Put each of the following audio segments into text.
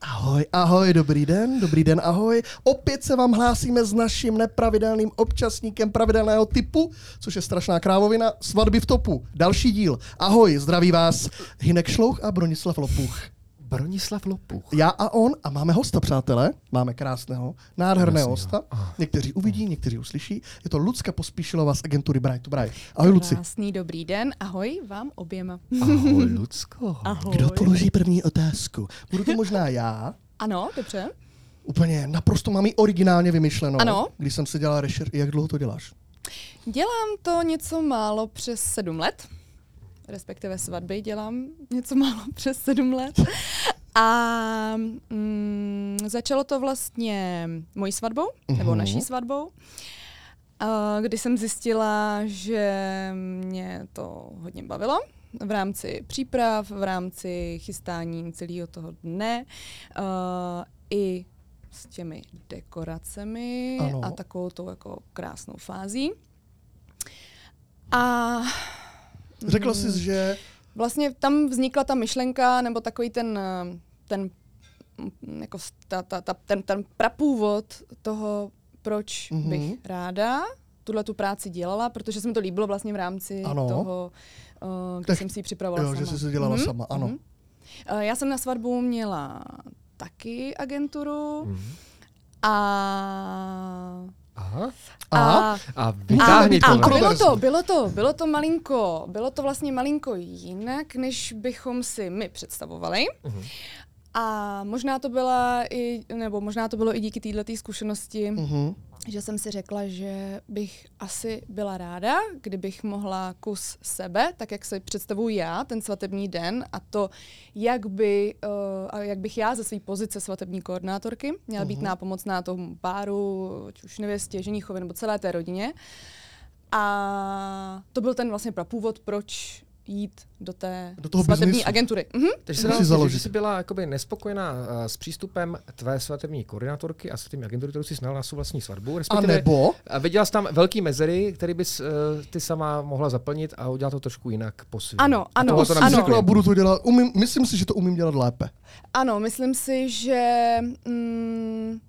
Ahoj, ahoj, dobrý den, dobrý den, ahoj. Opět se vám hlásíme s naším nepravidelným občasníkem pravidelného typu, což je strašná krávovina, svatby v topu. Další díl. Ahoj, zdraví vás Hinek Šlouch a Bronislav Lopuch. Bronislav Lopuch. Já a on a máme hosta, přátelé. Máme krásného, nádherného hosta. Někteří uvidí, někteří uslyší. Je to Lucka Pospíšilová z agentury Bright to Bright. Ahoj, Luci. Krásný dobrý den, ahoj vám oběma. Ahoj, Lucko. Ahoj. Kdo položí první otázku? Budu to možná já. Ano, dobře. Úplně naprosto mám ji originálně vymyšleno. Ano. Když jsem si dělal rešer, jak dlouho to děláš? Dělám to něco málo přes sedm let, respektive svatby dělám něco málo přes sedm let. A mm, začalo to vlastně mojí svatbou, nebo Mhm. naší svatbou, kdy jsem zjistila, že mě to hodně bavilo v rámci příprav, v rámci chystání celého toho dne, uh, i s těmi dekoracemi Ano. a takovou tou jako krásnou fází. A Řekla jsi, že vlastně tam vznikla ta myšlenka, nebo takový ten, eh, ten, mm, jako ta, ta, ta, ten, ten prapůvod toho, proč Mhm. mm-hmm. bych ráda tuhle tu práci dělala, protože se mi to líbilo vlastně v rámci Ano. toho, uh, kdy Tak- jsem si ji připravovala jo, sama. že jsi se dělala Mhm, sama, ano. mhm. Uh, já jsem na svatbu měla taky agenturu Mhm. a Aha. Aha. A vytáhni a, to. a bylo to, bylo to, bylo to malinko, bylo to vlastně malinko jinak, než bychom si my představovali. Mhm. A možná to byla i, nebo možná to bylo i díky této zkušenosti, Mhm. Že jsem si řekla, že bych asi byla ráda, kdybych mohla kus sebe, tak jak si představuji já, ten svatební den a to, jak, by, uh, jak bych já ze své pozice svatební koordinátorky měla být Mhm. nápomocná tomu páru, ať už nevěstě, ženíchovi nebo celé té rodině. A to byl ten vlastně prapůvod, proč jít do té Do toho svatební biznisu. agentury. Mhm. Takže se dá říct, že založit. jsi byla jakoby nespokojená uh, s přístupem tvé svatební koordinátorky a svatební agentury, kterou jsi znala na svou vlastní svatbu. A Respektive, nebo, a viděla jsi tam velký mezery, který bys uh, ty sama mohla zaplnit a udělat to trošku jinak po svým. Ano, A ano, tohle to ano. řekla. řekla, budu to dělat, umím, myslím si, že to umím dělat lépe. Ano, myslím si, že mm,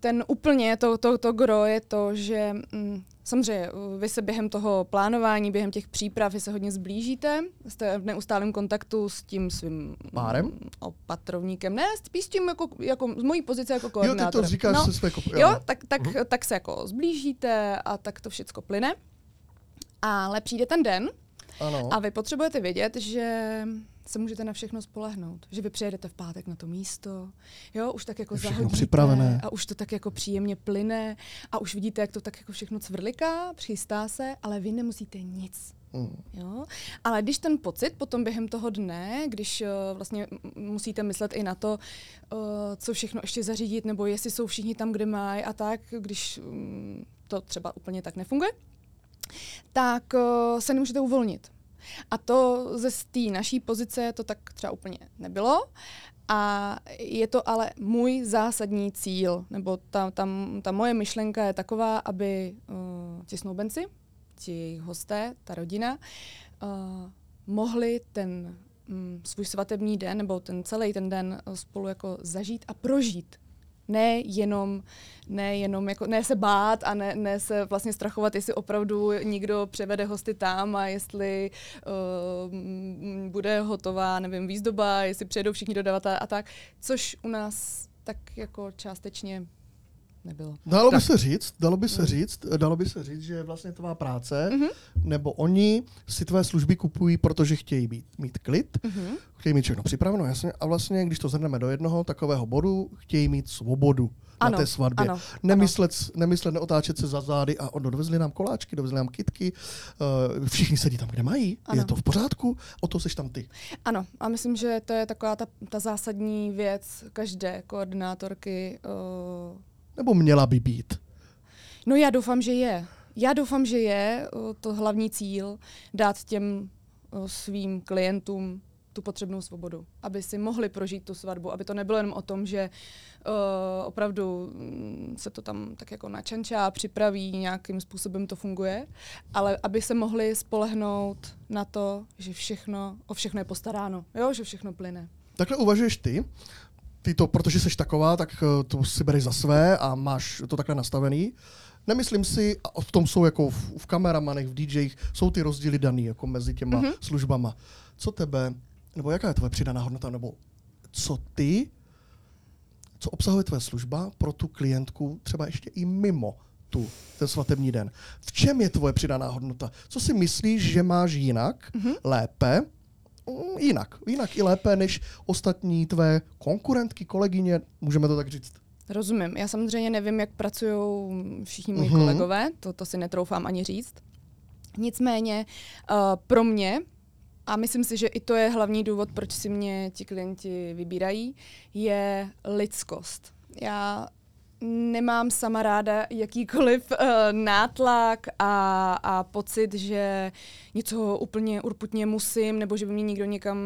ten úplně, to, to, to gro je to, že mm, samozřejmě uh, vy se během toho plánování, během těch příprav, vy se hodně zblížíte, jste v neustálém kontaktu s tím svým Párem? mm, opatrovníkem, ne, spíš s tím jako, jako z mojí pozice jako Jo, ty koordinátora. to říkáš no, se své kop- Jo, tak, tak, tak se jako zblížíte a tak to všecko plyne. Ale přijde ten den, Ano. a vy potřebujete vědět, že se můžete na všechno spolehnout. Že vy přijedete v pátek na to místo, jo, už tak jako zahodíte připravené. a už to tak jako příjemně plyne a už vidíte, jak to tak jako všechno cvrliká, přistá se, ale vy nemusíte nic. Mm. Jo? Ale když ten pocit potom během toho dne, když uh, vlastně musíte myslet i na to, uh, co všechno ještě zařídit, nebo jestli jsou všichni tam, kde mají a tak, když um, to třeba úplně tak nefunguje, tak uh, se nemůžete uvolnit. A to ze té naší pozice to tak třeba úplně nebylo. A je to ale můj zásadní cíl, nebo ta, ta, ta moje myšlenka je taková, aby uh, ti snoubenci, ti hosté, ta rodina, uh, mohli ten um, svůj svatební den, nebo ten celý ten den uh, spolu jako zažít a prožít. Ne jenom, ne jenom jako, ne se bát a ne, ne se vlastně strachovat, jestli opravdu někdo převede hosty tam a jestli uh, bude hotová, nevím, výzdoba, jestli přijedou všichni dodavatelé a tak, což u nás tak jako částečně nebylo. Dalo by Tak. se říct, dalo by se Mm. říct, dalo by se říct, že vlastně tvá práce, Mhm. nebo oni si tvé služby kupují, protože chtějí být, mít klid, Mhm. chtějí mít všechno připraveno, jasně, a vlastně, když to zhrneme do jednoho takového bodu, chtějí mít svobodu na Ano, té svatbě. ano, Nemyslet, nemyslet, neotáčet se za zády a ono, dovezli nám koláčky, dovezli nám kitky, uh, všichni sedí tam, kde mají, Ano. je to v pořádku, o to seš tam ty. Ano, a myslím, že to je taková ta, ta zásadní věc každé koordinátorky. Uh, Nebo měla by být. no já doufám, že je. Já doufám, že je to hlavní cíl dát těm svým klientům tu potřebnou svobodu, aby si mohli prožít tu svatbu, aby to nebylo jenom o tom, že uh, opravdu mm, se to tam tak jako načančá, připraví, nějakým způsobem to funguje, ale aby se mohli spolehnout na to, že všechno, o všechno je postaráno, jo, že všechno plyne. Takhle uvažuješ ty? Ty to, protože jsi taková, tak uh, to si bereš za své a máš to takhle nastavený. Nemyslím si, a v tom jsou jako v, v kameramanech, v DJích, jsou ty rozdíly daný jako mezi těma mm-hmm. službama. Co tebe, nebo jaká je tvoje přidaná hodnota, nebo co ty, co obsahuje tvoje služba pro tu klientku třeba ještě i mimo tu, ten svatební den. V čem je tvoje přidaná hodnota? Co si myslíš, že máš jinak, mm-hmm. lépe, jinak, jinak i lépe než ostatní tvé konkurentky, kolegyně, můžeme to tak říct? Rozumím. Já samozřejmě nevím, jak pracují všichni moji mm-hmm. kolegové, to, to si netroufám ani říct. Nicméně uh, pro mě, a myslím si, že i to je hlavní důvod, proč si mě ti klienti vybírají, je lidskost. Já nemám sama ráda jakýkoliv uh, nátlak a, a pocit, že něco úplně urputně musím, nebo že by mě někdo někam...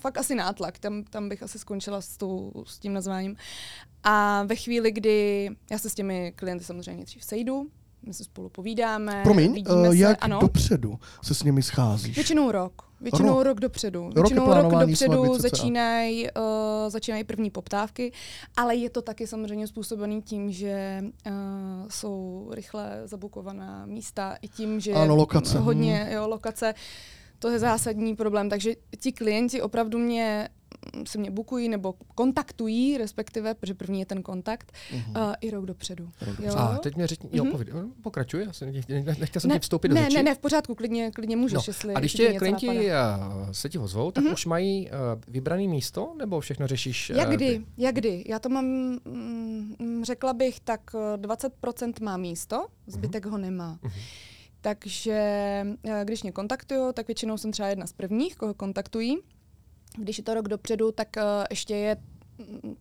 Fakt asi nátlak, tam, tam bych asi skončila s, tou, s tím nazváním. A ve chvíli, kdy já se s těmi klienty samozřejmě dřív sejdu, my se spolu povídáme. Promiň, uh, jak se, ano. dopředu se s nimi scházíš? Většinou rok. Většinou rok, rok dopředu. Většinou rok, rok dopředu začínají uh, začínají první poptávky, ale je to taky samozřejmě způsobený tím, že uh, jsou rychle zabukovaná místa i tím, že ano, lokace. hodně hmm. jo, lokace. To je zásadní problém, takže ti klienti opravdu mě se mě bukují nebo kontaktují, respektive, protože první je ten kontakt, uh-huh. uh, i rok dopředu. Jo? A teď mě řekni, jo, uh-huh. pokračuj, já jsem, nechtěl jsem ne, vstoupit ne, do řeči. Ne, ne, v pořádku, klidně, klidně můžeš, no. jestli A když tě klienti uh, se ti ozvou, tak uh-huh. už mají uh, vybrané místo, nebo všechno řešíš? Uh, jak kdy, jak kdy. Já to mám, mm, řekla bych, tak 20% má místo, zbytek uh-huh. ho nemá. Uh-huh. Takže když mě kontaktují, tak většinou jsem třeba jedna z prvních, koho kontaktují. Když je to rok dopředu, tak uh, ještě je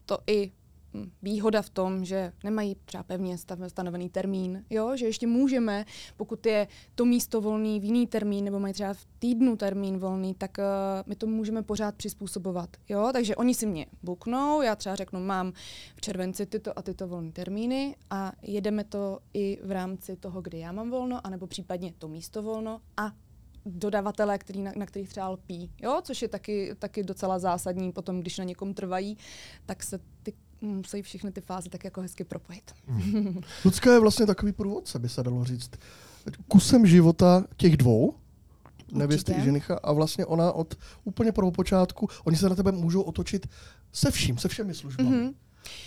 to i hm, výhoda v tom, že nemají třeba pevně stanovený termín, jo? že ještě můžeme, pokud je to místo volný v jiný termín, nebo mají třeba v týdnu termín volný, tak uh, my to můžeme pořád přizpůsobovat. Jo? Takže oni si mě buknou, já třeba řeknu, mám v červenci tyto a tyto volné termíny a jedeme to i v rámci toho, kdy já mám volno, anebo případně to místo volno a dodavatele, který, na, na kterých třeba lpí, jo? což je taky, taky docela zásadní potom, když na někom trvají, tak se ty musí všechny ty fáze tak jako hezky propojit. Hmm. Lucka je vlastně takový průvodce, by se dalo říct. Kusem života těch dvou, nevěsty i ženicha, a vlastně ona od úplně prvopočátku, oni se na tebe můžou otočit se vším, se všemi službami. Mm-hmm.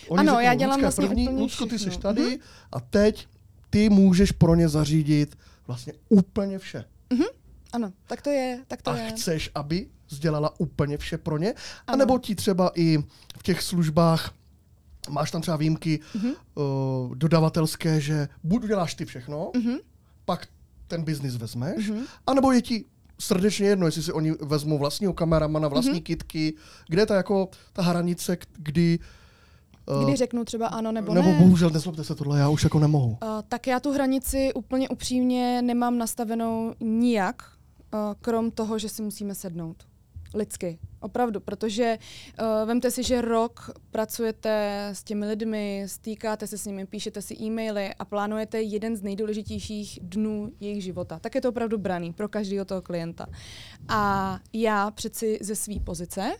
Oni ano, řeknou, já dělám vlastně první, Lucko, ty jsi tady mm-hmm. a teď ty můžeš pro ně zařídit vlastně úplně vše. Mm-hmm. Ano, tak to je. Tak to a je. chceš, aby sdělala úplně vše pro ně? A nebo ti třeba i v těch službách máš tam třeba výjimky mm-hmm. uh, dodavatelské, že buď děláš ty všechno, mm-hmm. pak ten biznis vezmeš, mm-hmm. anebo je ti srdečně jedno, jestli si oni vezmou vlastního kameramana, vlastní mm-hmm. kitky, kde je ta jako ta hranice, kdy uh, Kdy řeknu třeba ano nebo, nebo ne. Nebo bohužel, nezlobte se tohle, já už jako nemohu. Uh, tak já tu hranici úplně upřímně nemám nastavenou nijak, Eh, krom toho, že si musíme sednout. Lidsky. Opravdu, protože uh, vemte si, že rok pracujete s těmi lidmi, stýkáte se s nimi, píšete si e-maily a plánujete jeden z nejdůležitějších dnů jejich života. Tak je to opravdu braný pro každého toho klienta. A já přeci ze své pozice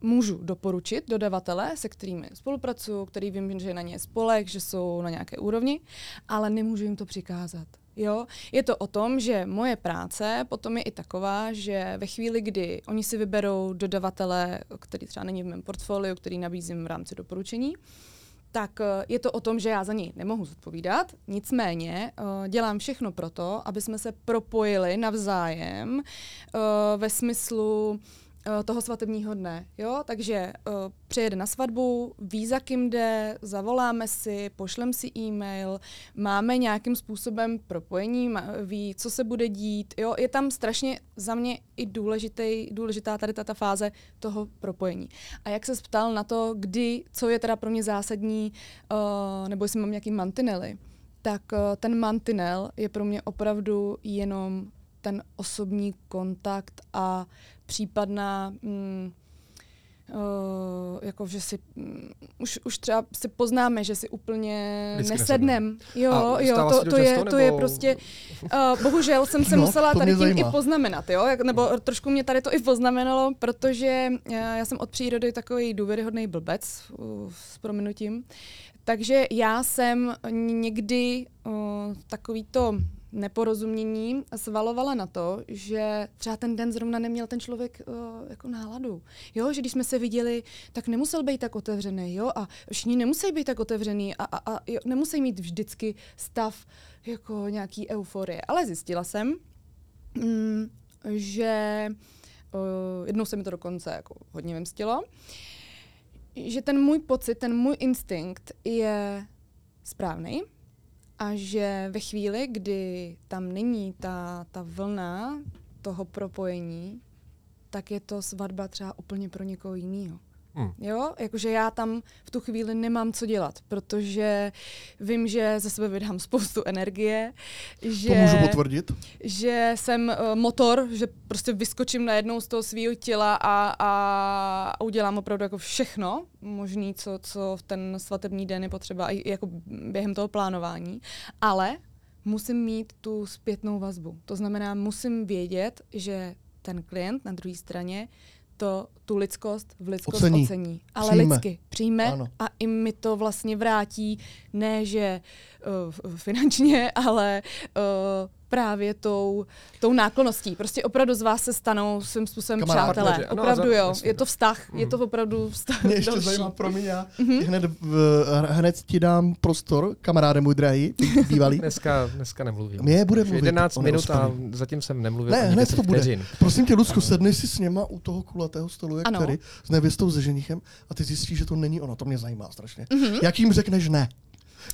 můžu doporučit dodavatele, se kterými spolupracuju, který vím, že na ně spolek, že jsou na nějaké úrovni, ale nemůžu jim to přikázat. Jo, je to o tom, že moje práce potom je i taková, že ve chvíli, kdy oni si vyberou dodavatele, který třeba není v mém portfoliu, který nabízím v rámci doporučení, tak eh, je to o tom, že já za něj nemohu zodpovídat, nicméně uh, dělám všechno pro to, aby jsme se propojili navzájem uh, ve smyslu Eh, toho svatebního dne. Jo? Takže uh, přijede na svatbu, ví, za kým jde, zavoláme si, pošlem si e-mail, máme nějakým způsobem propojení, má, ví, co se bude dít. Jo? Je tam strašně za mě i důležitý, důležitá tady ta fáze toho propojení. A jak se ptal na to, kdy, co je teda pro mě zásadní, uh, nebo jestli mám nějaký mantinely, tak uh, ten mantinel je pro mě opravdu jenom ten osobní kontakt a případná mm, Uh, jako, že si um, už, už třeba si poznáme, že si úplně Vždycky nesednem. Jo, A jo, to, to to, je, často, to je prostě, uh, bohužel jsem se No, musela to tady tím zajímá. i poznamenat, jo, jak, nebo trošku mě tady to i poznamenalo, protože uh, já jsem od přírody takový důvěryhodný blbec, uh, s prominutím, takže já jsem někdy uh, takovýto neporozumění svalovala na to, že třeba ten den zrovna neměl ten člověk uh, jako náladu. Jo, že když jsme se viděli, tak nemusel být tak otevřený, jo, a všichni nemusí být tak otevřený a, a, a jo, nemusí mít vždycky stav jako nějaký euforie. Ale zjistila jsem, mm, že uh, jednou se mi to dokonce jako hodně vymstilo, že ten můj pocit, ten můj instinkt je správný a že ve chvíli, kdy tam není ta, ta vlna toho propojení, tak je to svatba třeba úplně pro někoho jiného. Hmm. Jo, jakože já tam v tu chvíli nemám co dělat, protože vím, že ze sebe vydám spoustu energie, že, To můžu potvrdit. že jsem uh, motor, že prostě vyskočím najednou z toho svého těla a, a, udělám opravdu jako všechno možný, co, co v ten svatební den je potřeba, i jako během toho plánování, ale musím mít tu zpětnou vazbu. To znamená, musím vědět, že ten klient na druhé straně to, tu lidskost v lidskost Ocení. ocení. Ale Přijme. lidsky přijme Ano. a i mi to vlastně vrátí, ne že uh, finančně, ale uh, právě tou, tou náklonností. Prostě opravdu z vás se stanou svým způsobem Kamarádi. přátelé. Partneři. Ano, Opravdu za- jo. jasně. Je to vztah. Je Mhm. to opravdu vztah Mě ještě další. zajímá, promiň, já Mhm. ti hned, v, hned ti dám prostor, kamaráde můj drahý, bývalý. Dneska, dneska nemluvím. Mě bude mluvit. 11 on je minut a zatím jsem nemluvil Ne, hned 10 to bude. vteřin. Prosím tě, Lucko, sedni si s něma u toho kulatého stolu, jak Ano. tady, s nevěstou se ženichem a ty zjistíš, že to není ono. To mě zajímá strašně. Mhm. Jak jim řekneš ne?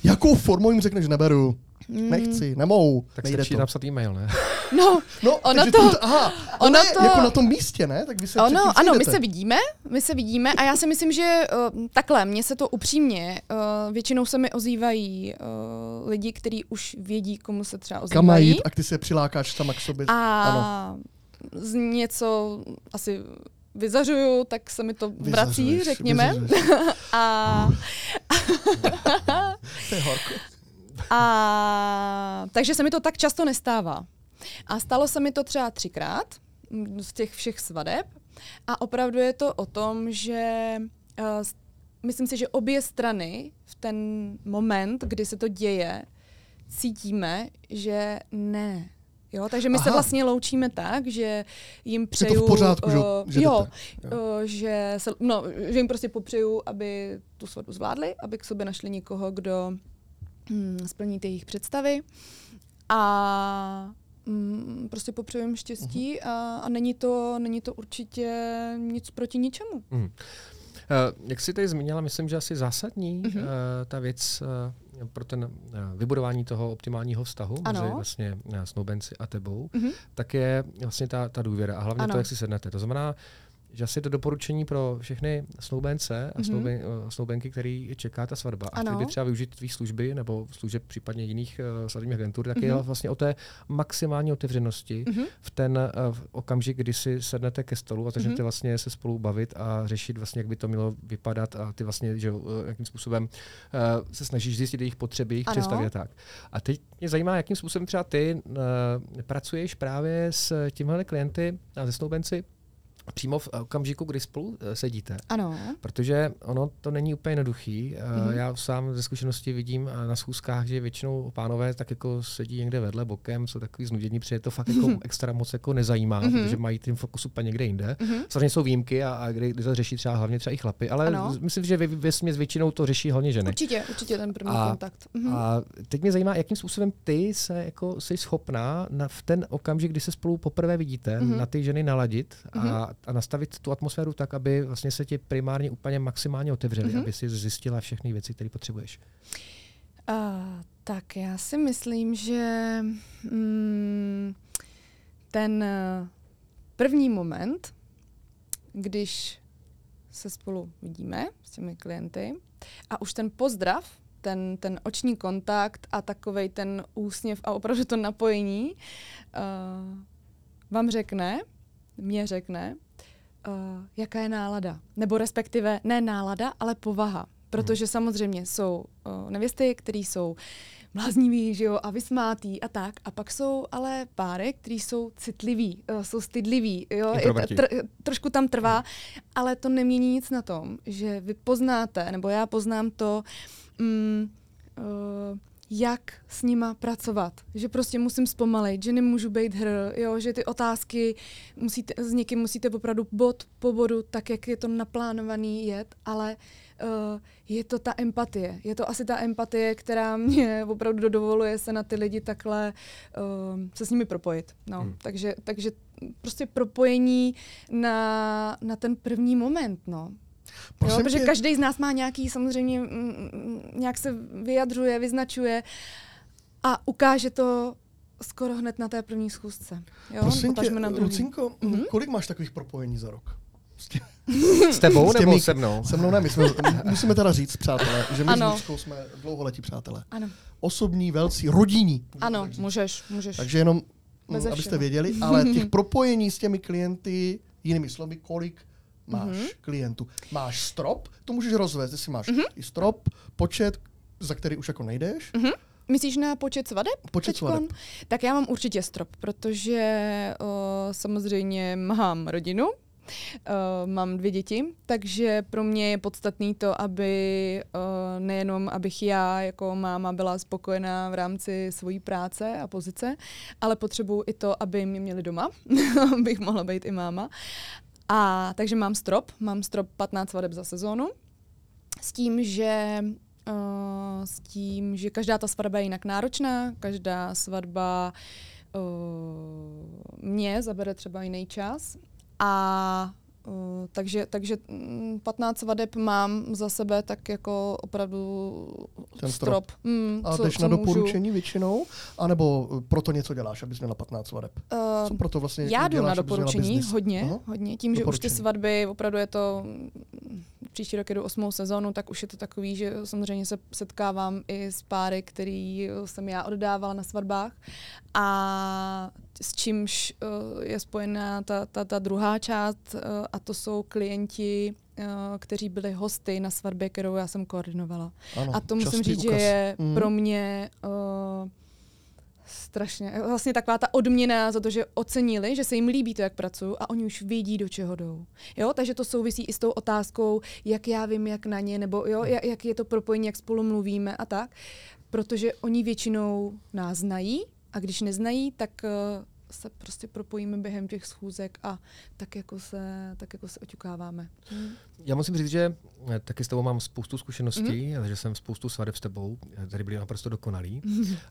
Jakou formou jim řekneš neberu? Mm. Nechci, nemohu, Tak nejde stačí to. napsat e-mail, ne? No, No, Ono to- tu- aha, no ono ne, to- jako na tom místě, ne? Tak vy se Ono, ano, my se vidíme, my se vidíme a já si myslím, že uh, takhle, mně se to upřímně, uh, většinou se mi ozývají uh, lidi, kteří už vědí, komu se třeba Kam ozývají. jít a ty se přilákáš sama k sobě. A Ano. z něco asi vyzařuju, tak se mi to vrací, Vyzařuješ, řekněme. vyzařuješ. A, To je horko. a takže se mi to tak často nestává. A stalo se mi to třeba třikrát z těch všech svadeb. A opravdu je to o tom, že uh, myslím si, že obě strany v ten moment, kdy se to děje, cítíme, že ne. Jo, takže my Aha. se vlastně loučíme tak, že jim Je přeju... to v pořádku, že, eh, že jo, jdete. Uh, že, se, no, že jim prostě popřeju, aby tu svatbu zvládli, aby k sobě našli někoho, kdo hm, splní ty jejich představy. A mm, prostě popřeju jim štěstí Mhm. a, a není, to, není to určitě nic proti ničemu. Hmm. Uh, jak jsi tady zmínila, myslím, že asi zásadní Mhm. uh, ta věc uh, pro ten uh, vybudování toho optimálního vztahu Ano. mezi vlastně uh, snoubenci a tebou, Mhm. tak je vlastně ta, ta důvěra a hlavně Ano. to, jak si sednete. To znamená, že asi to doporučení pro všechny snoubence a Mhm. snouben, uh, snoubenky, který čeká ta svatba a chtěli by třeba využít tvých služby nebo služeb případně jiných uh, svatebních agentur, tak je Mhm. vlastně o té maximální otevřenosti Mhm. v ten uh, v okamžik, kdy si sednete ke stolu a začnete Mhm. vlastně se spolu bavit a řešit vlastně, jak by to mělo vypadat a ty vlastně, že uh, jakým způsobem uh, se snažíš zjistit jejich potřeby, jejich představy a tak. A teď mě zajímá, jakým způsobem třeba ty uh, pracuješ právě s těmihle klienty a se snoubenci přímo v okamžiku, kdy spolu eh, sedíte. Ano. Protože ono to není úplně jednoduchý. Mhm. Mm-hmm. Já sám ze zkušenosti vidím eh, na schůzkách, že většinou pánové tak jako sedí někde vedle bokem, jsou takový znudění, protože to fakt jako extra moc jako nezajímá, Mhm. protože mají ten fokus úplně někde jinde. Mhm. Samozřejmě jsou výjimky a, a kdy, kdy to řeší třeba hlavně třeba i chlapy, ale Ano. myslím, že ve, směs většinou to řeší hlavně ženy. Určitě, určitě ten první A- kontakt. Mhm. A teď mě zajímá, jakým způsobem ty se jako jsi schopná na, v ten okamžik, kdy se spolu poprvé vidíte, Mhm. mm-hmm. na ty ženy naladit a, a nastavit tu atmosféru tak, aby vlastně se ti primárně úplně maximálně otevřeli, Mhm. mm-hmm. aby si zjistila všechny věci, které potřebuješ. A, tak já si myslím, že mm, ten eh, první moment, když se spolu vidíme s těmi klienty a už ten pozdrav, ten, ten oční kontakt a takovej ten úsměv a opravdu to napojení, uh, vám řekne, mě řekne, uh, jaká je nálada. Nebo respektive ne nálada, ale povaha. Protože samozřejmě jsou uh, nevěsty, které jsou bláznivý, že jo, a vysmátý a tak. A pak jsou ale páry, který jsou citliví, uh, jsou stydliví, jo, je, tr- trošku tam trvá, ale to nemění nic na tom, že vy poznáte, nebo já poznám to, um, uh, jak s nima pracovat. Že prostě musím zpomalit, že nemůžu být hr, jo, že ty otázky musíte, s někým musíte opravdu bod po bodu, tak jak je to naplánovaný jet, ale uh, je to ta empatie. Je to asi ta empatie, která mě opravdu dovoluje se na ty lidi takhle uh, se s nimi propojit. No. Hmm. Takže, takže prostě propojení na, na ten první moment. No. Jo, protože tě... každý z nás má nějaký, samozřejmě, m, m, nějak se vyjadřuje, vyznačuje a ukáže to skoro hned na té první schůzce. Jo? Prosím tě, na Lucinko, mm-hmm. kolik máš takových propojení za rok? S tebou s těmi, nebo se mnou? Se mnou ne, my jsme, musíme teda říct, přátelé, že my ano. s Luckou jsme dlouholetí přátelé. Ano. Osobní, velcí, rodinní. Ano, můžeš, můžeš. Takže jenom, Meze mm, abyste věděli, ale těch propojení s těmi klienty, jinými slovy, kolik máš mm-hmm. klientů. Máš strop, to můžeš rozvést, jestli máš mm-hmm. i strop, počet, za který už jako nejdeš. Mm-hmm. Myslíš na počet svadeb? Počet teďkon? svadeb. Tak já mám určitě strop, protože o, samozřejmě mám rodinu, Uh, mám dvě děti, takže pro mě je podstatný to, aby uh, nejenom abych já jako máma byla spokojená v rámci svojí práce a pozice, ale potřebuji i to, aby mě měli doma, abych mohla být i máma. A takže mám strop, mám strop 15 svadeb za sezónu, s tím, že uh, s tím, že každá ta svatba je jinak náročná, každá svatba uh, mě zabere třeba jiný čas. A Uh, takže, takže 15 mm, svadeb mám za sebe tak jako opravdu Ten strop. strop. Mm, a co, jdeš co na doporučení můžu. většinou? A nebo proto něco děláš, abys měla 15 svadeb? Uh, co proto vlastně Já jdu děláš, na doporučení hodně, Aha. hodně. Tím, že už ty svatby opravdu je to příští rok jedu osmou sezónu, tak už je to takový, že samozřejmě se setkávám i s páry, který jsem já oddávala na svatbách a s čímž uh, je spojená ta, ta, ta druhá část uh, a to jsou klienti, uh, kteří byli hosty na svatbě, kterou já jsem koordinovala. Ano, a to musím říct, ukaz. že je mm. pro mě uh, strašně, vlastně taková ta odměna za to, že ocenili, že se jim líbí to, jak pracuju a oni už vědí, do čeho jdou. Jo, takže to souvisí i s tou otázkou, jak já vím, jak na ně, nebo jo, jak, jak je to propojení, jak spolu mluvíme a tak. Protože oni většinou nás znají a když neznají, tak uh, se prostě propojíme během těch schůzek a tak jako se, tak jako se oťukáváme. Já musím říct, že eh, taky s tebou mám spoustu zkušeností, mm-hmm. že jsem spoustu svadeb s tebou, eh, tady byly naprosto dokonalý.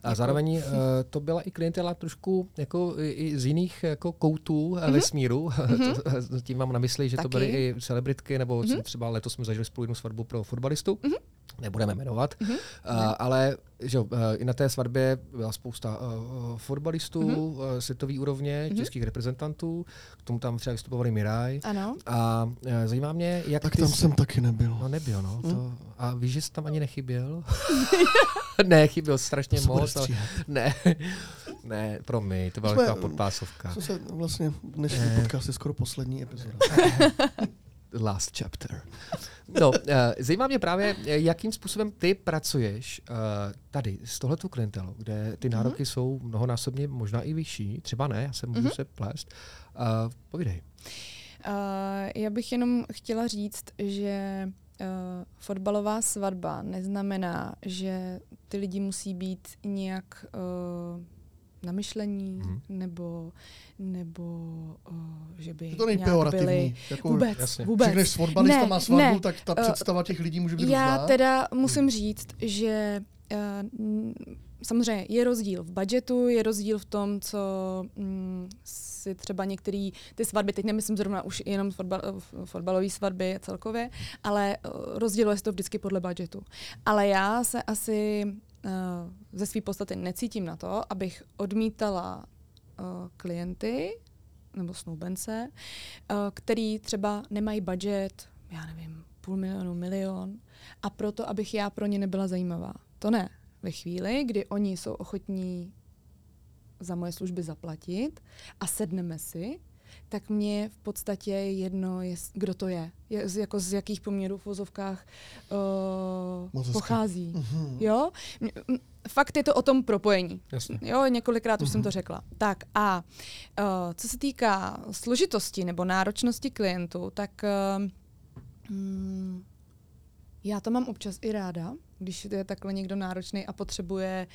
A zároveň uh, to byla i klientela trošku jako i z jiných jako koutů mm-hmm. vesmíru. Mm-hmm. Tím mám na mysli, že taky. to byly i celebritky, nebo mm-hmm. třeba letos jsme zažili spolu jednu svatbu pro fotbalistu. Mm-hmm nebudeme jmenovat, mm-hmm. uh, ale že, uh, i na té svatbě byla spousta uh, fotbalistů mm-hmm. uh, světové úrovně, mm-hmm. českých reprezentantů, k tomu tam třeba vystupovali Miraj. Ano. A uh, zajímá mě, jak Tak tam jsi... jsem taky nebyl. No nebyl, no. Mm. To, a víš, že jsi tam ani nechyběl? ne, chyběl strašně to moc. Ale, ne, ne, pro mě, to byla taková podpásovka. Se vlastně dnešní podcast je skoro poslední epizoda. Last chapter. No, uh, zajímá mě právě, jakým způsobem ty pracuješ uh, tady s tohletou klientelou, kde ty mhm. nároky mm-hmm. jsou mnohonásobně možná i vyšší, třeba ne, já se můžu mm-hmm. se plést. Uh, povídej. Uh, já bych jenom chtěla říct, že uh, fotbalová svatba neznamená, že ty lidi musí být nějak uh, na myšlení, mm-hmm. nebo, nebo uh, že by to není byli... Jako, vůbec, jasně. vůbec. Řekneš s fotbalista má svatbu, ne. tak ta uh, představa těch lidí může být Já různá. teda musím říct, že uh, samozřejmě je rozdíl v budgetu, je rozdíl v tom, co mm, si třeba některý ty svatby, teď nemyslím zrovna už jenom fotbal, fotbalové svatby celkově, ale uh, rozděluje se to vždycky podle budgetu. Ale já se asi uh, ze své podstaty necítím na to, abych odmítala uh, klienty nebo snoubence, uh, který třeba nemají budget, já nevím, půl milionu, milion, a proto, abych já pro ně nebyla zajímavá. To ne. Ve chvíli, kdy oni jsou ochotní za moje služby zaplatit a sedneme si, tak mě v podstatě jedno, je, kdo to je. je z, jako z jakých poměrů v vozovkách uh, pochází. Mm-hmm. Jo? Fakt je to o tom propojení. Jasně. Jo, několikrát mm-hmm. už jsem to mhm. řekla. Tak a uh, co se týká složitosti nebo náročnosti klientů, tak uh, mm, já to mám občas i ráda, když je takhle někdo náročný a potřebuje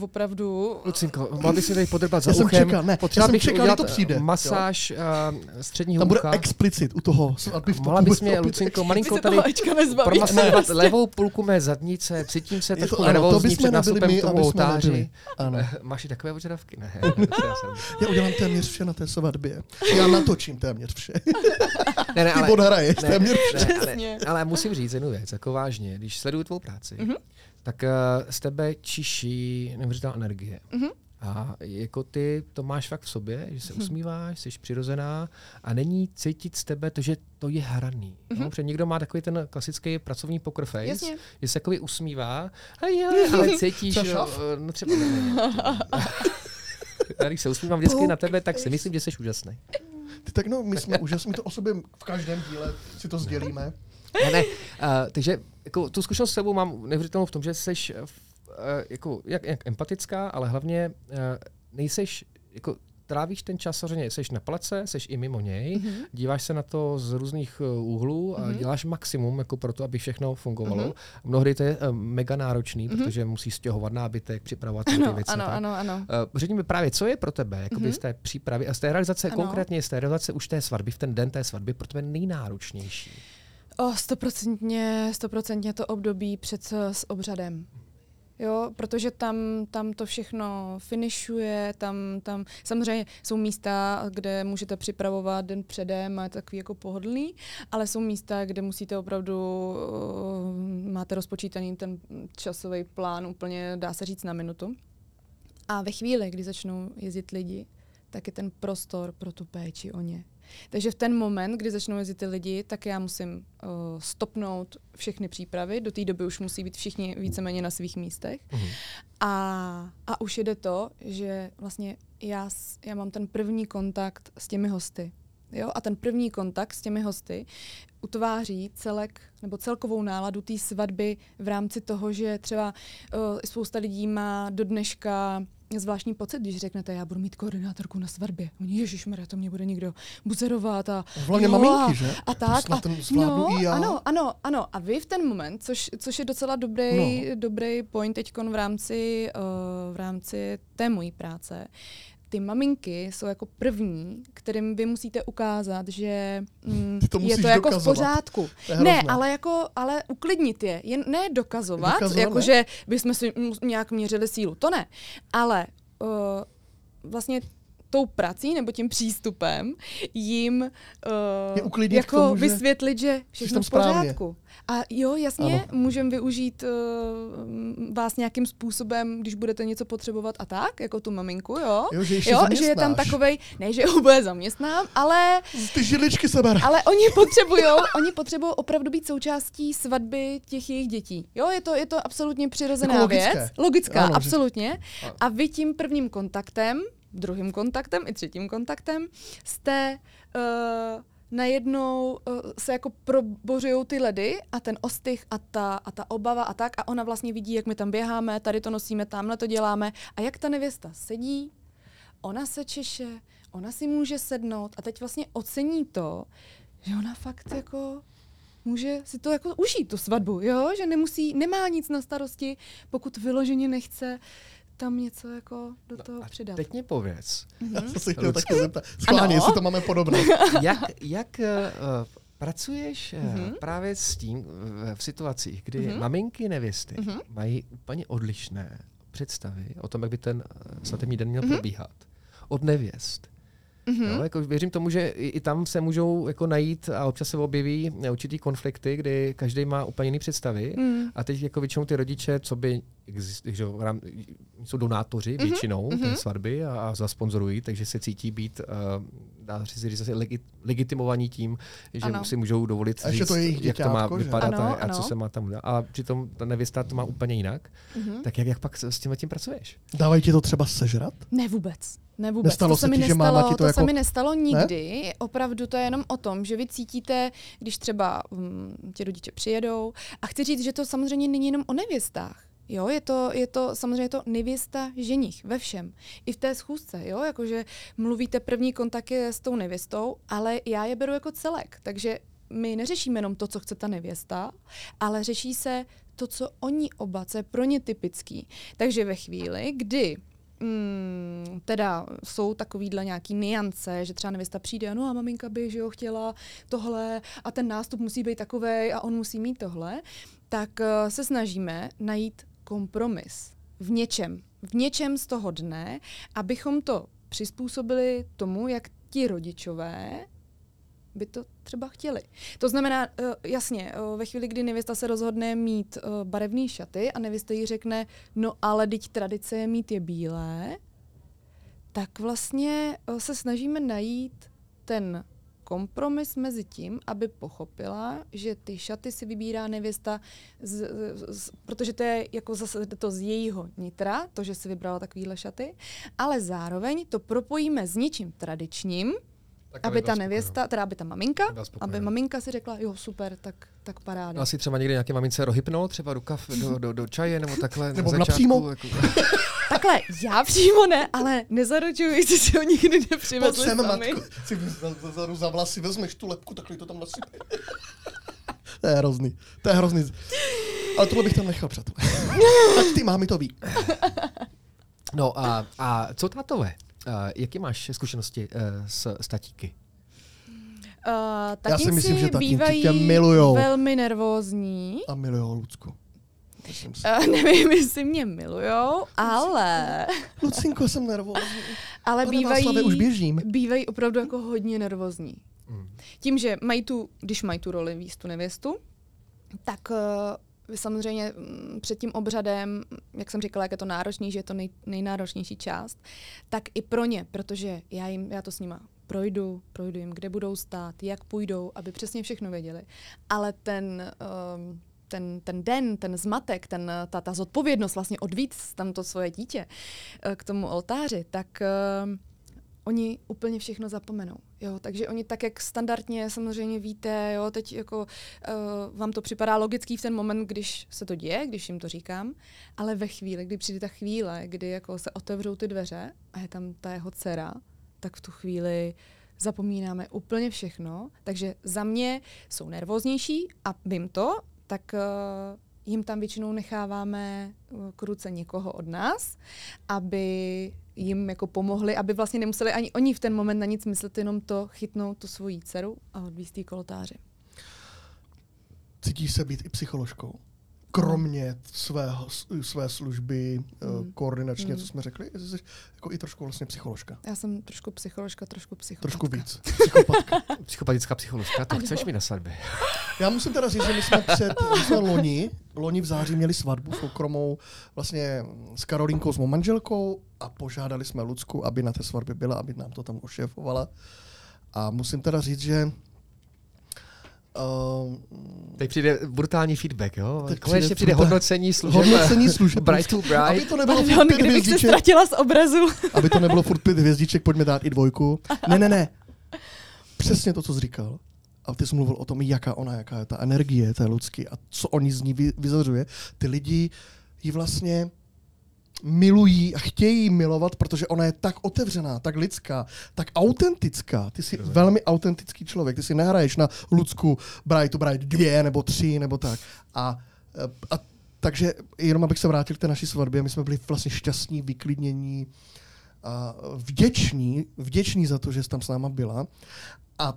opravdu... Lucinko, mohla bys si tady podrbat za já uchem. Jsem čekal, ne, já jsem čekal, to přijde. Masáž uh, středního Tam bude ucha. explicit u toho. Aby mohla bys mě, Lucinko, malinko tady promasírovat levou půlku mé zadnice, cítím se trošku nervózní před nástupem k tomu oltáři. Máš i takové požadavky? Ne. já udělám téměř vše na té svatbě. Já natočím téměř vše. ne, ne, ale, Ty téměř vše. Ale, ale musím říct jednu věc, jako vážně, když sleduju tvou práci, mm-hmm tak uh, z tebe čiší neuvěřitelná energie. Mm-hmm. A jako ty to máš fakt v sobě, že se mhm. usmíváš, jsi přirozená a není cítit z tebe to, že to je hraný. Mm-hmm. No, protože někdo má takový ten klasický pracovní poker face, Jasně. že se takový usmívá, a jo, ale cítíš, že no třeba Když se usmívám vždycky na tebe, tak si myslím, že jsi úžasný. Ty tak no, my jsme úžasní, my to o sobě v každém díle si to sdělíme. Ne, ne. Uh, takže jako, tu zkušenost s sebou mám neuvěřitelnou v tom, že jsi uh, jako, jak, jak empatická, ale hlavně uh, nejseš jako trávíš ten čas samozřejmě, jsi na place, jsi i mimo něj, mm-hmm. díváš se na to z různých úhlů a mm-hmm. děláš maximum jako pro to, aby všechno fungovalo. Mm-hmm. Mnohdy to je uh, mega náročný, mm-hmm. protože musí stěhovat nábytek, připravovat ano, ty věci. Ano, ano, ano. Uh, řekni mi právě, co je pro tebe jakoby mm-hmm. z té přípravy a z té realizace, ano. konkrétně z té realizace už té svatby, v ten den té svatby, pro tebe nejnáročnější? Oh, stoprocentně, stoprocentně to období před eh, s obřadem. Jo, protože tam, tam to všechno finišuje, tam, tam samozřejmě jsou místa, kde můžete připravovat den předem a je takový jako pohodlný, ale jsou místa, kde musíte opravdu, uh, máte rozpočítaný ten časový plán úplně, dá se říct, na minutu. A ve chvíli, kdy začnou jezdit lidi, tak je ten prostor pro tu péči o ně. Takže v ten moment, kdy začnou jezdit ty lidi, tak já musím uh, stopnout všechny přípravy. Do té doby už musí být všichni víceméně na svých místech. Uh-huh. A, a už jde to, že vlastně já, já mám ten první kontakt s těmi hosty. Jo? A ten první kontakt s těmi hosty utváří celek nebo celkovou náladu té svatby v rámci toho, že třeba uh, spousta lidí má do dneška zvláštní pocit, když řeknete, já budu mít koordinátorku na svatbě. Oni, ježišmarja, to mě bude někdo buzerovat a... Hlavně maminky, že? A tak. A, no, i já. Ano, ano, ano. A vy v ten moment, což, což je docela dobrý, no. dobrý point teď v rámci, uh, v rámci té mojí práce, ty maminky jsou jako první, kterým vy musíte ukázat, že mm, to je to jako dokazovat. v pořádku. Ne, ale jako, ale uklidnit je. Jen ne dokazovat, jako že bychom si nějak měřili sílu, to ne. Ale uh, vlastně tou prací nebo tím přístupem jim uh, jako tomu, vysvětlit, že všechno v pořádku. A jo, jasně, můžeme využít uh, vás nějakým způsobem, když budete něco potřebovat a tak, jako tu maminku, jo. Jo, že, jo, že je tam takovej, ne, že ho bude zaměstnám, ale... Ty žiličky se ber. Ale oni potřebují, oni potřebují opravdu být součástí svatby těch jejich dětí. Jo, je to, je to absolutně přirozená jako věc. Logická, ano, absolutně. Že... A vy tím prvním kontaktem druhým kontaktem i třetím kontaktem, jste uh, najednou uh, se jako probořují ty ledy a ten ostych a ta, a ta obava a tak a ona vlastně vidí, jak my tam běháme, tady to nosíme, tamhle to děláme a jak ta nevěsta sedí, ona se češe, ona si může sednout a teď vlastně ocení to, že ona fakt jako může si to jako užít, tu svatbu, jo? že nemusí, nemá nic na starosti, pokud vyloženě nechce tam něco jako do no toho no přidat. Teď mě pověc. Mm-hmm. Já jsem se chtěl taky zeptat. Schválně, jestli to máme podobné. jak jak uh, pracuješ mm-hmm. právě s tím uh, v situacích, kdy mm-hmm. maminky nevěsty mm-hmm. mají úplně odlišné představy o tom, jak by ten svatební den měl mm-hmm. probíhat od nevěst. Mm-hmm. Jo, jako věřím tomu, že i, tam se můžou jako najít a občas se objeví určitý konflikty, kdy každý má úplně jiné představy mm. a teď jako většinou ty rodiče, co by že jsou donátoři mm-hmm. většinou mm-hmm. té svatby a, a zasponzorují, takže se cítí být uh, dá se říct, zase legi, legitimovaní tím, že Ano. si můžou dovolit říct, to je jejich jak to má že? vypadat Ano, a, a co ano. se má tam udělat. A přitom ta nevěsta to má úplně jinak. Mhm. Tak jak, jak pak s tím tím pracuješ? Dávají ti to třeba sežrat? Ne vůbec. Ne vůbec. Nestalo to se se mi ti, že nestalo, máma ti to to jako- se mi nestalo nikdy. Opravdu to je jenom o tom, že vy cítíte, když třeba um, ti rodiče přijedou. A chci říct, že to samozřejmě není jenom o nevěstách. Jo, je to, je to samozřejmě to nevěsta ženich ve všem. I v té schůzce, jo, jakože mluvíte první kontakt je s tou nevěstou, ale já je beru jako celek. Takže my neřešíme jenom to, co chce ta nevěsta, ale řeší se to, co oni oba, co je pro ně typický. Takže ve chvíli, kdy mm, teda jsou takovýhle nějaký niance, že třeba nevěsta přijde, no a maminka by že jo, chtěla tohle a ten nástup musí být takovej a on musí mít tohle, tak uh, se snažíme najít kompromis v něčem. V něčem z toho dne, abychom to přizpůsobili tomu, jak ti rodičové by to třeba chtěli. To znamená, uh, jasně, uh, ve chvíli, kdy nevěsta se rozhodne mít uh, barevné šaty a nevěsta jí řekne, no ale teď tradice je mít je bílé, tak vlastně se snažíme najít ten kompromis mezi tím, aby pochopila, že ty šaty si vybírá nevěsta, z, z, protože to je jako zase to z jejího nitra, to, že si vybrala takovýhle šaty, ale zároveň to propojíme s něčím tradičním, Tak, aby ta nevěsta, teda aby ta maminka, aby maminka si řekla, jo, super, tak, tak paráda. Asi třeba někdy nějaké mamince rohypnul, třeba rukav do, do, do čaje, nebo takhle Nebo na napřímo. začátku, Jako, Takhle, já přímo ne, ale nezaručuju, jestli si ho nikdy Pojď nepřivezli sem, sami. matko. Si za, za, za, za vlasy vezmeš tu lepku, takhle to tam nasypej. to je hrozný. To je hrozný. Ale tohle bych tam nechal, přátelé. Ať ty mámy to ví. No a, a co tátové? Uh, jaký máš zkušenosti uh, s, s tatíky? Uh, Já si myslím, že bývají tě milujou. velmi nervózní. A milujou Lucku. Uh, nevím, jestli mě milujou, ale, Lucinko, jsem nervózní. ale Pane bývají, Václave, už běžím. bývají opravdu jako hodně nervózní. Mm. Tím, že mají tu, když mají tu roli víc tu nevěstu, tak uh, samozřejmě mm, před tím obřadem, jak jsem říkala, jak je to náročný, že je to nej, nejnáročnější část, tak i pro ně, protože já, jim, já to s nima projdu, projdu jim, kde budou stát, jak půjdou, aby přesně všechno věděli. Ale ten, um, ten, ten den, ten zmatek, ten, ta, ta zodpovědnost vlastně odvíc tam to svoje dítě eh, k tomu oltáři, tak uh, oni úplně všechno zapomenou. Jo, takže oni tak, jak standardně samozřejmě víte, jo, teď jako uh, vám to připadá logický v ten moment, když se to děje, když jim to říkám, ale ve chvíli, kdy přijde ta chvíle, kdy jako se otevřou ty dveře a je tam ta jeho dcera, tak v tu chvíli zapomínáme úplně všechno. Takže za mě jsou nervóznější a vím to, tak uh, jim tam většinou necháváme uh, k ruce někoho od nás, aby jim jako pomohli, aby vlastně nemuseli ani oni v ten moment na nic myslet, jenom to chytnout tu svoji dceru a odvízt jí kolotáři. Cítíš se být i psycholožkou? Kromě svého, své služby, Mm. mm. koordinačně, Mm. co jsme řekli, jsi jako i trošku vlastně psycholožka. Já jsem trošku psycholožka, trošku psychopatka. Trošku víc. Psychopatka. Psychopatická psycholožka, to Ano. chceš mi na svatbě. Já musím teda říct, že my jsme před, my jsme loni, loni v září měli svatbu soukromou vlastně s Karolinkou, s mou manželkou a požádali jsme Lucku, aby na té svatbě byla, aby nám to tam ošéfovala. A musím teda říct, že uh, Teď přijde brutální feedback, jo? Teď Konečně přijde přijde hodnocení služeb. hodnocení služeb. Bright to aby bright. to nebylo furt Pardon, pět kdybych se hvězdiček, ztratila z obrazu. aby to nebylo furt pět hvězdiček, pojďme dát i dvojku. Ne, ne, ne. Přesně to, co jsi říkal. A ty jsi mluvil o tom, jaká ona, jaká je ta energie té Lucky a co oni z ní vy- vyzařuje. Ty lidi ji vlastně milují a chtějí milovat, protože ona je tak otevřená, tak lidská, tak autentická. Ty jsi Rozumím. velmi autentický člověk. Ty si nehraješ na Lucku Bright to Bright dvě nebo tři nebo tak. A, a takže jenom abych se vrátil k té naší svatbě, my jsme byli vlastně šťastní, vyklidnění, a vděční, vděční za to, že jsi tam s náma byla. A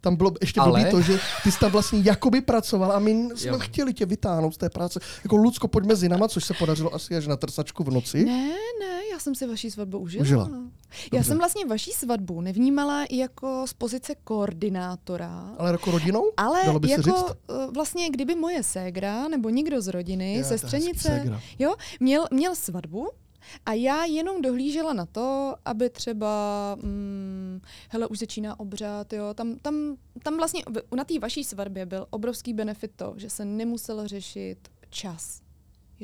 tam bylo ještě Ale- blbý to, že ty jsi tam vlastně jakoby pracoval a my jsme Jo. chtěli tě vytáhnout z té práce. Jako Lucko, pojď mezi náma, což se podařilo asi až na trsačku v noci. Ne, ne, já jsem si vaší svatbu užila. Užila. Já jsem vlastně vaší svatbu nevnímala jako z pozice koordinátora, Ale jako rodinou? ale Dalo by se jako říct? eh, vlastně, kdyby moje ségra nebo někdo z rodiny, je sestřenice, jo, měl, měl svatbu a já jenom dohlížela na to, aby třeba mm, hele, už začíná obřad, jo, tam, tam, tam vlastně na té vaší svatbě byl obrovský benefit to, že se nemuselo řešit čas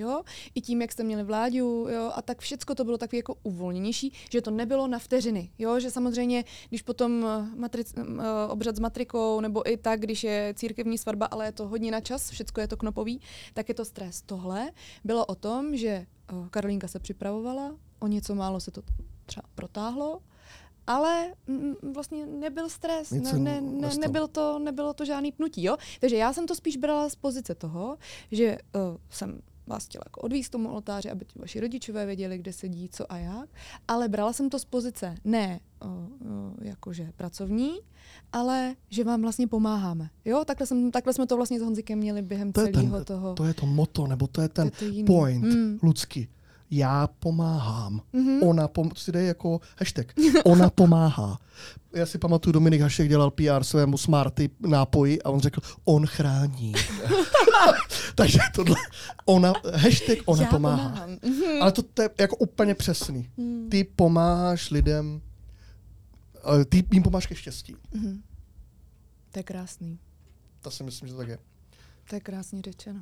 jo, i tím, jak jste měli vládu, jo, a tak všecko to bylo takové jako uvolněnější, že to nebylo na vteřiny, jo, že samozřejmě, když potom eh, matric, uh, obřad s matrikou, nebo i tak, když je církevní svatba, ale je to hodně na čas, všecko je to knopový, tak je to stres. Tohle bylo o tom, že Karolínka se připravovala, o něco málo se to třeba protáhlo, ale mm, vlastně nebyl stres, ne, ne, ne, nebyl to, nebylo to žádný pnutí. Jo? Takže já jsem to spíš brala z pozice toho, že uh, jsem vás chtěla jako odvízt tomu oltáři, aby ti vaši rodičové věděli, kde sedí, co a jak. Ale brala jsem to z pozice ne o, o, jakože pracovní, ale že vám vlastně pomáháme. Jo, takhle, jsem, takhle jsme to vlastně s Honzikem měli během to celého ten, toho. To je to moto, nebo to je ten to je to point hmm. lidský. Já pomáhám. Mm-hmm. Ona pom- to si dej jako hashtag. Ona pomáhá. Já si pamatuju, Dominik Hašek dělal PR svému Smarty nápoji a on řekl, on chrání. Takže tohle, ona, hashtag ona Já pomáhá. Mm-hmm. Ale to, to je jako úplně přesný. Mm. Ty pomáháš lidem, ty jim pomáháš ke štěstí. Mm-hmm. To je krásný. To si myslím, že to tak je. To je krásně řečeno.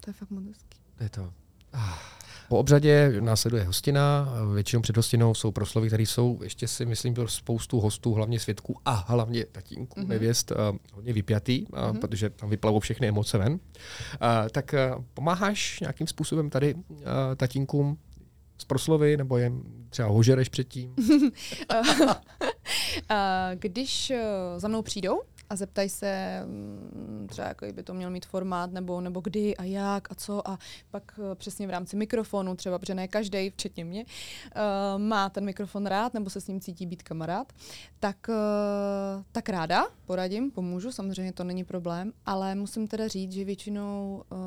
To je fakt moc hezký. Je to. Ah. Po obřadě následuje hostina, většinou před hostinou jsou proslovy, které jsou, ještě si myslím, pro spoustu hostů, hlavně svědků a hlavně tatínků, mm-hmm. nevěst, uh, hodně vypjatý, uh, mm-hmm. protože tam vyplavou všechny emoce ven. Uh, tak uh, pomáháš nějakým způsobem tady uh, tatínkům z proslovy, nebo je třeba hožereš předtím? Když za mnou přijdou, a zeptají se mm, třeba, jaký by to měl mít formát, nebo, nebo kdy a jak a co. A pak eh, přesně v rámci mikrofonu, třeba, protože ne každý, včetně mě, uh, má ten mikrofon rád nebo se s ním cítí být kamarád, tak, uh, tak ráda poradím, pomůžu, samozřejmě to není problém, ale musím teda říct, že většinou uh,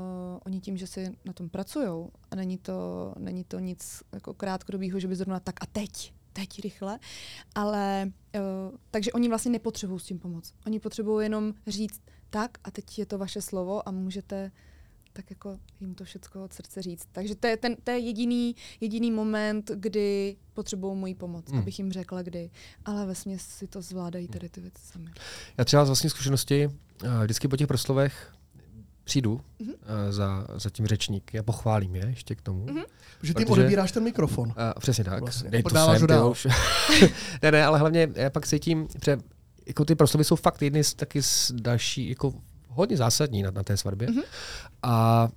oni tím, že si na tom pracují a není to, není to nic jako krátkodobého, že by zrovna tak a teď teď rychle, ale uh, takže oni vlastně nepotřebují s tím pomoc. Oni potřebují jenom říct tak a teď je to vaše slovo a můžete tak jako jim to všechno od srdce říct. Takže to je, ten, to je jediný, jediný moment, kdy potřebují moji pomoc, hmm. abych jim řekla kdy. Ale ve si to zvládají tady ty věci sami. Já třeba z vlastní zkušenosti eh, vždycky po těch proslovech přijdu mm-hmm. za, za tím řečník, já pochválím je ještě k tomu. Mm-hmm. Protože ty odebíráš ten mikrofon. Uh, přesně tak. Vlastně. Dej to sem, ty už. ne, ne, ale hlavně já pak cítím, že jako ty proslovy jsou fakt jedny z taky z další, jako hodně zásadní na, na té svatbě. Mm-hmm. A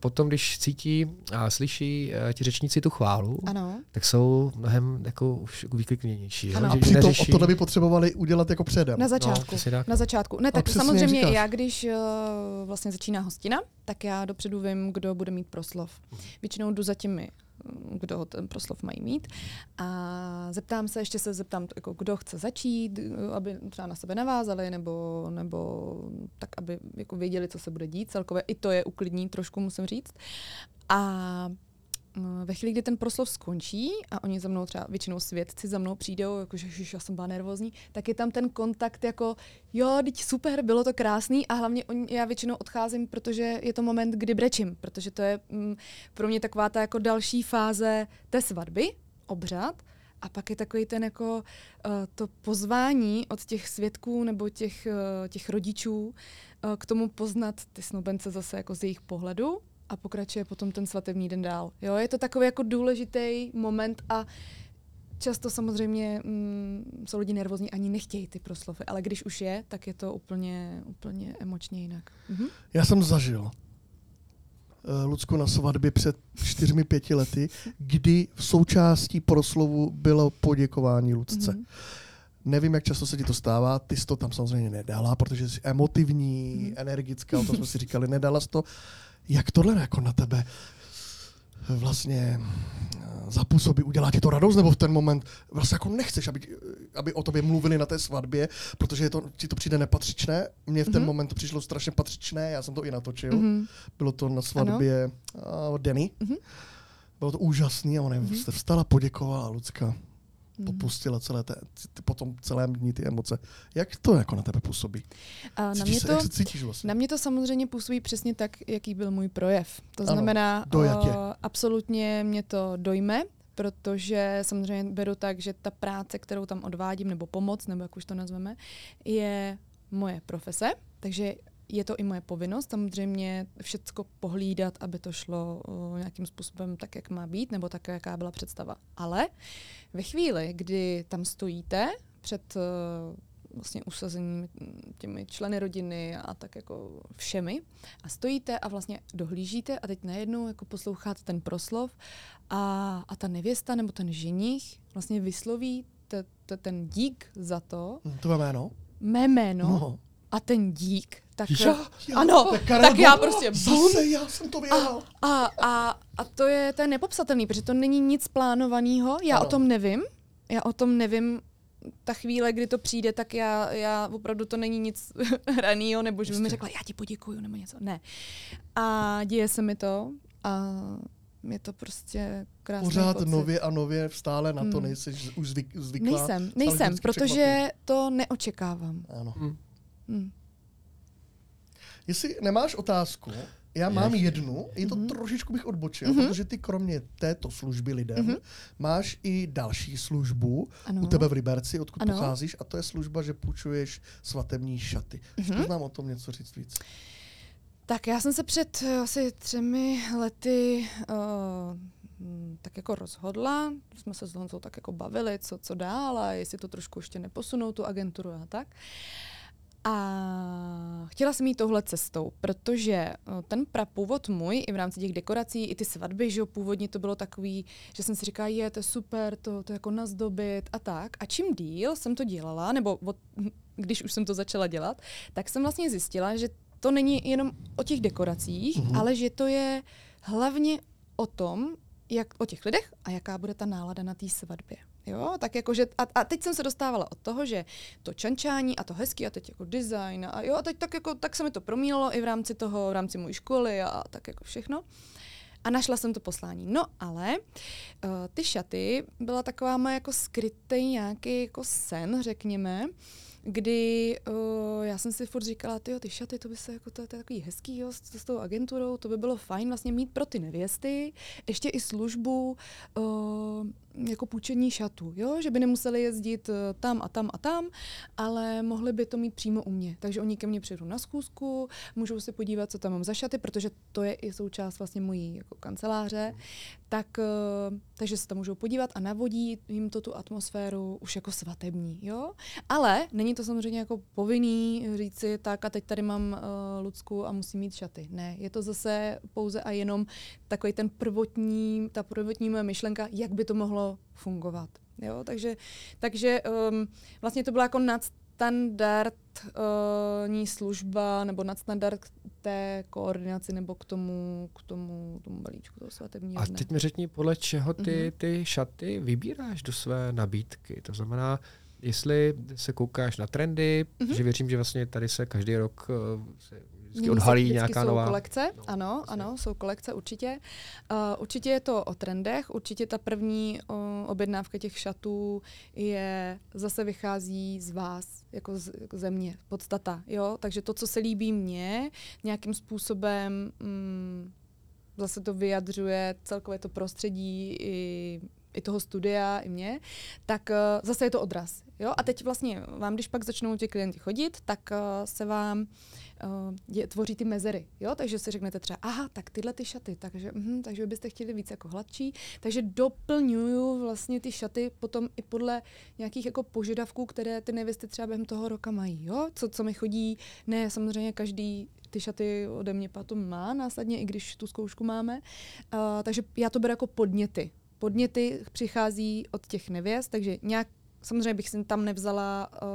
potom, když cítí a slyší eh, ti řečníci tu chválu, ano. tak jsou mnohem jako už vyklidnější. Ano. A přitom neřeší... to by potřebovali udělat jako předem. Na začátku. No, na začátku. Ne, tak samozřejmě já, když uh, vlastně začíná hostina, tak já dopředu vím, kdo bude mít proslov. Mhm. Většinou jdu za těmi kdo ho ten proslov mají mít. A zeptám se, ještě se zeptám, jako, kdo chce začít, aby třeba na sebe navázali, nebo, nebo tak, aby jako věděli, co se bude dít. Celkově i to je uklidní trošku, musím říct. A ve chvíli, kdy ten proslov skončí a oni za mnou třeba většinou svědci za mnou přijdou, jakože já jsem byla nervózní, tak je tam ten kontakt jako jo, teď super, bylo to krásný a hlavně on, já většinou odcházím, protože je to moment, kdy brečím, protože to je mm, pro mě taková ta jako další fáze té svatby, obřad, a pak je takový ten jako uh, to pozvání od těch svědků nebo těch, uh, těch rodičů uh, k tomu poznat ty snoubence zase jako z jejich pohledu a pokračuje potom ten svatební den dál. Jo, je to takový jako důležitý moment a často samozřejmě mm, jsou lidi nervózní, ani nechtějí ty proslovy, ale když už je, tak je to úplně, úplně emočně jinak. Mhm. Já jsem zažil uh, Lucku na svatbě před čtyřmi, pěti lety, kdy v součástí proslovu bylo poděkování Lucce. Mm-hmm. Nevím, jak často se ti to stává, ty jsi to tam samozřejmě nedala, protože jsi emotivní, mm. energická, o tom jsme si říkali, nedala jsi to. Jak tohle jako na tebe vlastně eh, zapůsobí, udělá ti to radost, nebo v ten moment vlastně jako nechceš, aby, aby o tobě mluvili na té svatbě, protože je to, ti to přijde nepatřičné. Mně v ten mm-hmm. moment to přišlo strašně patřičné, já jsem to i natočil. Mm-hmm. Bylo to na svatbě uh, Denny. Mm-hmm. Bylo to úžasné a ona mm-hmm. vstala, poděkovala, Lucka. Mhm. popustila celé té, potom celém dní ty emoce. Jak to jako na tebe působí? A na, mě se, to, jak se cítíš vlastně? na mě to samozřejmě působí přesně tak, jaký byl můj projev. To znamená, ano, uh, absolutně mě to dojme, protože samozřejmě beru tak, že ta práce, kterou tam odvádím, nebo pomoc, nebo jak už to nazveme, je moje profese, takže je to i moje povinnost samozřejmě všecko pohlídat, aby to šlo uh, nějakým způsobem tak, jak má být, nebo tak, jaká byla představa. Ale ve chvíli, kdy tam stojíte před uh, vlastně usazením těmi členy rodiny a tak jako všemi a stojíte a vlastně dohlížíte a teď najednou jako posloucháte ten proslov a, a ta nevěsta nebo ten ženich vlastně vysloví te, te, ten dík za to. To má jméno? Mé jméno. No. A ten dík, tak já, já, ano, tak, tak já prostě bum, Zase já jsem to věděl. A, a, a, a to je, to je nepopsatelný, protože to není nic plánovaného, já ano. o tom nevím, já o tom nevím ta chvíle, kdy to přijde, tak já, já opravdu to není nic hranýho, nebo že by mi řekla, já ti poděkuju, nebo něco. Ne. A děje se mi to a je to prostě krásný Pořád pocit. nově a nově stále na to hmm. nejsi už zvyk, zvyklá. Nejsem, nejsem, protože překvapí. to neočekávám. Ano. Hmm. Hmm. Jestli nemáš otázku, já mám jednu, je to mm-hmm. trošičku bych odbočil, mm-hmm. protože ty kromě této služby lidem mm-hmm. máš i další službu ano. u tebe v Liberci, odkud ano. pocházíš, a to je služba, že půjčuješ svatební šaty. Mm-hmm. nám o tom něco říct víc? Tak já jsem se před eh, asi třemi lety uh, tak jako rozhodla, jsme se s Honzou tak jako bavili, co, co dál a jestli to trošku ještě neposunou tu agenturu a tak. Uh, a chtěla jsem jít touhle cestou, protože eh, ten prapůvod můj i v rámci těch dekorací, i ty svatby, že jo, původně to bylo takový, že jsem si říkala, je, to je super, to, to jako nazdobit a tak. A čím díl jsem to dělala, nebo od, když už jsem to začala dělat, tak jsem vlastně zjistila, že to není jenom o těch dekoracích, mm-hmm. ale že to je hlavně o tom, jak, o těch lidech a jaká bude ta nálada na té svatbě. Jo, tak jako, že, a, a, teď jsem se dostávala od toho, že to čančání a to hezký a teď jako design a jo, a teď tak jako, tak se mi to promínalo i v rámci toho, v rámci mojí školy a, tak jako všechno. A našla jsem to poslání. No ale uh, ty šaty byla taková moje jako skrytý nějaký jako sen, řekněme, kdy uh, já jsem si furt říkala, ty ty šaty, to by se jako, to, to je takový hezký, jo, s, s tou agenturou, to by bylo fajn vlastně mít pro ty nevěsty, ještě i službu, uh, jako půjčení šatů, jo? že by nemuseli jezdit eh, tam a tam a tam, ale mohli by to mít přímo u mě. Takže oni ke mně přijdou na schůzku, můžou se podívat, co tam mám za šaty, protože to je i součást vlastně mojí jako kanceláře, tak, eh, takže se tam můžou podívat a navodí jim to tu atmosféru už jako svatební. Jo? Ale není to samozřejmě jako povinný říci, tak a teď tady mám uh, Lucku a musím mít šaty. Ne, je to zase pouze a jenom takový ten prvotní, ta prvotní moje myšlenka, jak by to mohlo fungovat. Jo? Takže, takže um, vlastně to byla jako nadstandardní uh, služba nebo nadstandard té koordinaci nebo k tomu, k tomu, tomu balíčku toho svatebního A teď mi řekni, podle čeho ty, mm-hmm. ty šaty vybíráš do své nabídky. To znamená, jestli se koukáš na trendy, mm-hmm. že věřím, že vlastně tady se každý rok se vždycky odhalí vždycky nějaká jsou nová. kolekce, no, ano, vlastně. ano, jsou kolekce určitě. Uh, určitě je to o trendech, určitě ta první uh, objednávka těch šatů je, zase vychází z vás, jako z, jako ze mě, podstata, jo, takže to, co se líbí mně, nějakým způsobem mm, zase to vyjadřuje celkové to prostředí i i toho studia, i mě, tak uh, zase je to odraz. Jo? A teď vlastně vám, když pak začnou ti klienti chodit, tak uh, se vám uh, je, tvoří ty mezery. Jo? Takže si řeknete třeba, aha, tak tyhle ty šaty, takže, uh, takže byste chtěli víc jako hladší. Takže doplňuju vlastně ty šaty potom i podle nějakých jako požadavků, které ty nevěsty třeba během toho roka mají. Jo? Co, co mi chodí, ne samozřejmě každý ty šaty ode mě potom má následně, i když tu zkoušku máme. Uh, takže já to beru jako podněty. Podněty přichází od těch nevěst, takže nějak, samozřejmě bych si tam nevzala uh,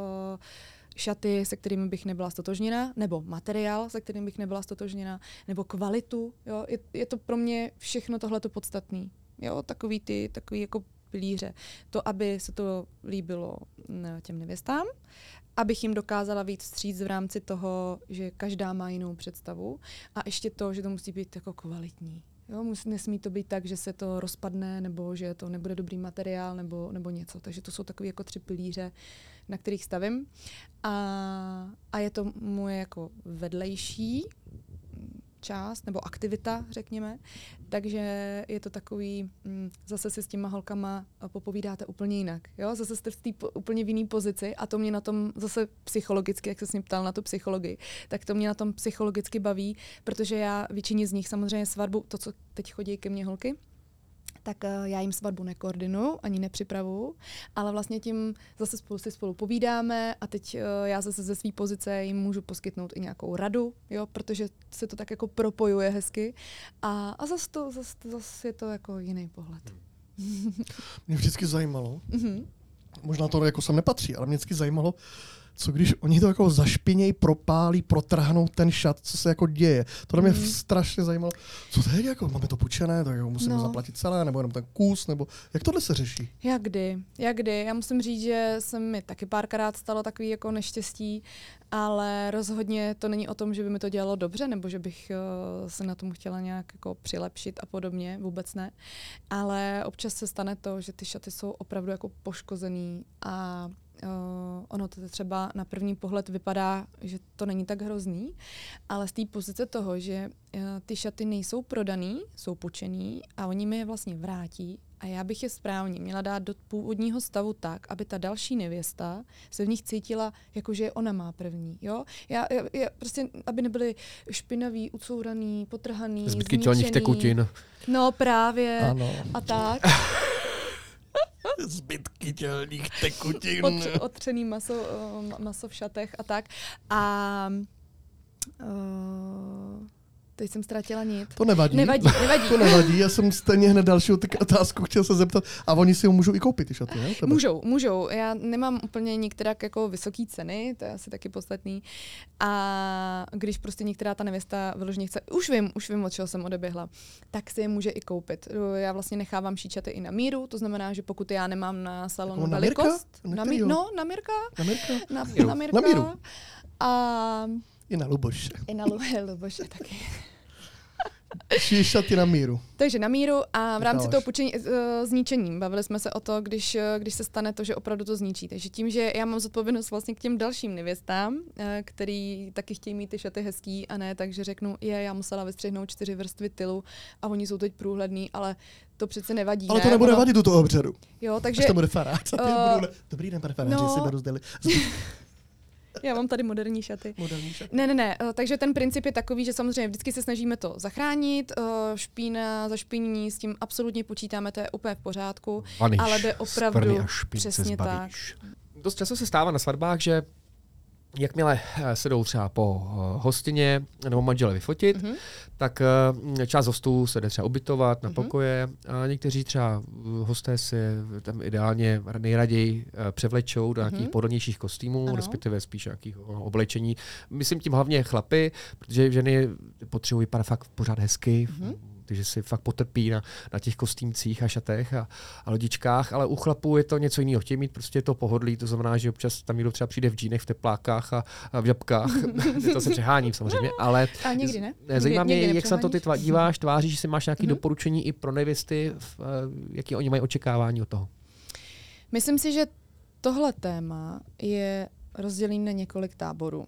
šaty, se kterými bych nebyla stotožněna, nebo materiál, se kterým bych nebyla stotožněna, nebo kvalitu. Jo? Je, je to pro mě všechno tohleto podstatný. Jo? Takový ty, takový jako pilíře. To, aby se to líbilo těm nevěstám, abych jim dokázala víc vstříc v rámci toho, že každá má jinou představu a ještě to, že to musí být jako kvalitní. Jo, musí, nesmí to být tak, že se to rozpadne, nebo že to nebude dobrý materiál, nebo, nebo něco. Takže to jsou takové jako tři pilíře, na kterých stavím. A, a je to moje jako vedlejší část nebo aktivita, řekněme. Takže je to takový, mm, zase si s těma holkama popovídáte úplně jinak. Jo? Zase jste v té úplně v jiné pozici a to mě na tom zase psychologicky, jak se s ním ptal na tu psychologii, tak to mě na tom psychologicky baví, protože já většině z nich samozřejmě svatbu, to, co teď chodí ke mně holky, tak eh, já jim svatbu nekoordinuju, ani nepřipravu, ale vlastně tím zase spolu si spolu povídáme a teď eh, já zase ze své pozice jim můžu poskytnout i nějakou radu, jo, protože se to tak jako propojuje hezky a, a zase, to, zase, zase je to jako jiný pohled. Mě vždycky zajímalo, mm-hmm. možná to jako sem nepatří, ale mě vždycky zajímalo, co když oni to jako zašpinějí, propálí, protrhnou ten šat, co se jako děje. To mě mm. strašně zajímalo. Co to je, jako máme to půjčené, tak jako musíme no. zaplatit celé, nebo jenom ten kus, nebo jak tohle se řeší? Jak kdy, jak kdy. Já musím říct, že se mi taky párkrát stalo takový jako neštěstí, ale rozhodně to není o tom, že by mi to dělalo dobře, nebo že bych uh, se na tom chtěla nějak jako přilepšit a podobně, vůbec ne. Ale občas se stane to, že ty šaty jsou opravdu jako poškozený a Uh, ono to třeba na první pohled vypadá, že to není tak hrozný, ale z té pozice toho, že uh, ty šaty nejsou prodaný, jsou počený a oni mi je vlastně vrátí a já bych je správně měla dát do původního stavu tak, aby ta další nevěsta se v nich cítila, jako že ona má první. Jo? Já, já, já, prostě, aby nebyly špinavý, ucouraný, potrhaný, Zbytky tělních tekutin. No právě. Ano. A tak. zbytky tělních tekutin. Od, otřený maso, uh, maso v šatech a tak. A uh, Teď jsem ztratila nit. To nevadí. Nevadí, nevadí. to nevadí, já jsem stejně hned další otázku chtěl se zeptat. A oni si ho můžou i koupit, ty šaty, ne? Tebe? Můžou, můžou. Já nemám úplně některá jako vysoké ceny, to je asi taky podstatný. A když prostě některá ta nevěsta vyloženě chce, už vím, už vím, od čeho jsem odeběhla, tak si je může i koupit. Já vlastně nechávám šíčaty i na míru, to znamená, že pokud já nemám na salonu jako velikost, na, mí, no, na Mirka, na Mirka, na, na, Mirka, na míru. A i na Luboše. I na Luboše taky. Šaty na míru. Takže na míru a v rámci toho půjčení uh, zničením. Bavili jsme se o to, když, uh, když se stane to, že opravdu to zničí. Takže tím, že já mám zodpovědnost vlastně k těm dalším nevěstám, uh, který taky chtějí mít ty šaty hezký a ne takže řeknu, je, já musela vystřihnout čtyři vrstvy tylu a oni jsou teď průhledný, ale to přece nevadí. Ale ne? to nebude ono... vadit u toho obřadu. Jo, takže... Až to bude farát. Uh, Dobrý den, pane faráři, no... si beru Já mám tady moderní šaty. Moderní šaty. Ne, ne, ne. Eh, takže ten princip je takový, že samozřejmě vždycky se snažíme to zachránit. Eh, špína, zašpinění, s tím absolutně počítáme, to je úplně v pořádku. Vaniš, ale jde opravdu přesně tak. Dost často se stává na svatbách, že Jakmile eh, se jdou třeba po hostině nebo manžele vyfotit, mm-hmm. tak část hostů se jde třeba ubytovat na mm-hmm. pokoje a někteří třeba hosté si tam ideálně nejraději převlečou do nějakých mm-hmm. pohodlnějších kostýmů, ano. respektive spíš nějakých oblečení. Myslím tím hlavně chlapy, protože ženy potřebují vypadat fakt pořád hezky, mm-hmm takže si fakt potrpí na, na těch kostýmcích a šatech a, a lodičkách, ale u chlapů je to něco jiného. Chtějí mít prostě to pohodlí, to znamená, že občas tam někdo třeba přijde v džínech, v teplákách a, a v žabkách. to se přeháním samozřejmě, ale a někdy ne. zajímá mě, jak se na to ty tva, díváš, tváříš, že si máš nějaké mm-hmm. doporučení i pro nevěsty, v, uh, jaký oni mají očekávání od toho. Myslím si, že tohle téma je rozdělený na několik táborů.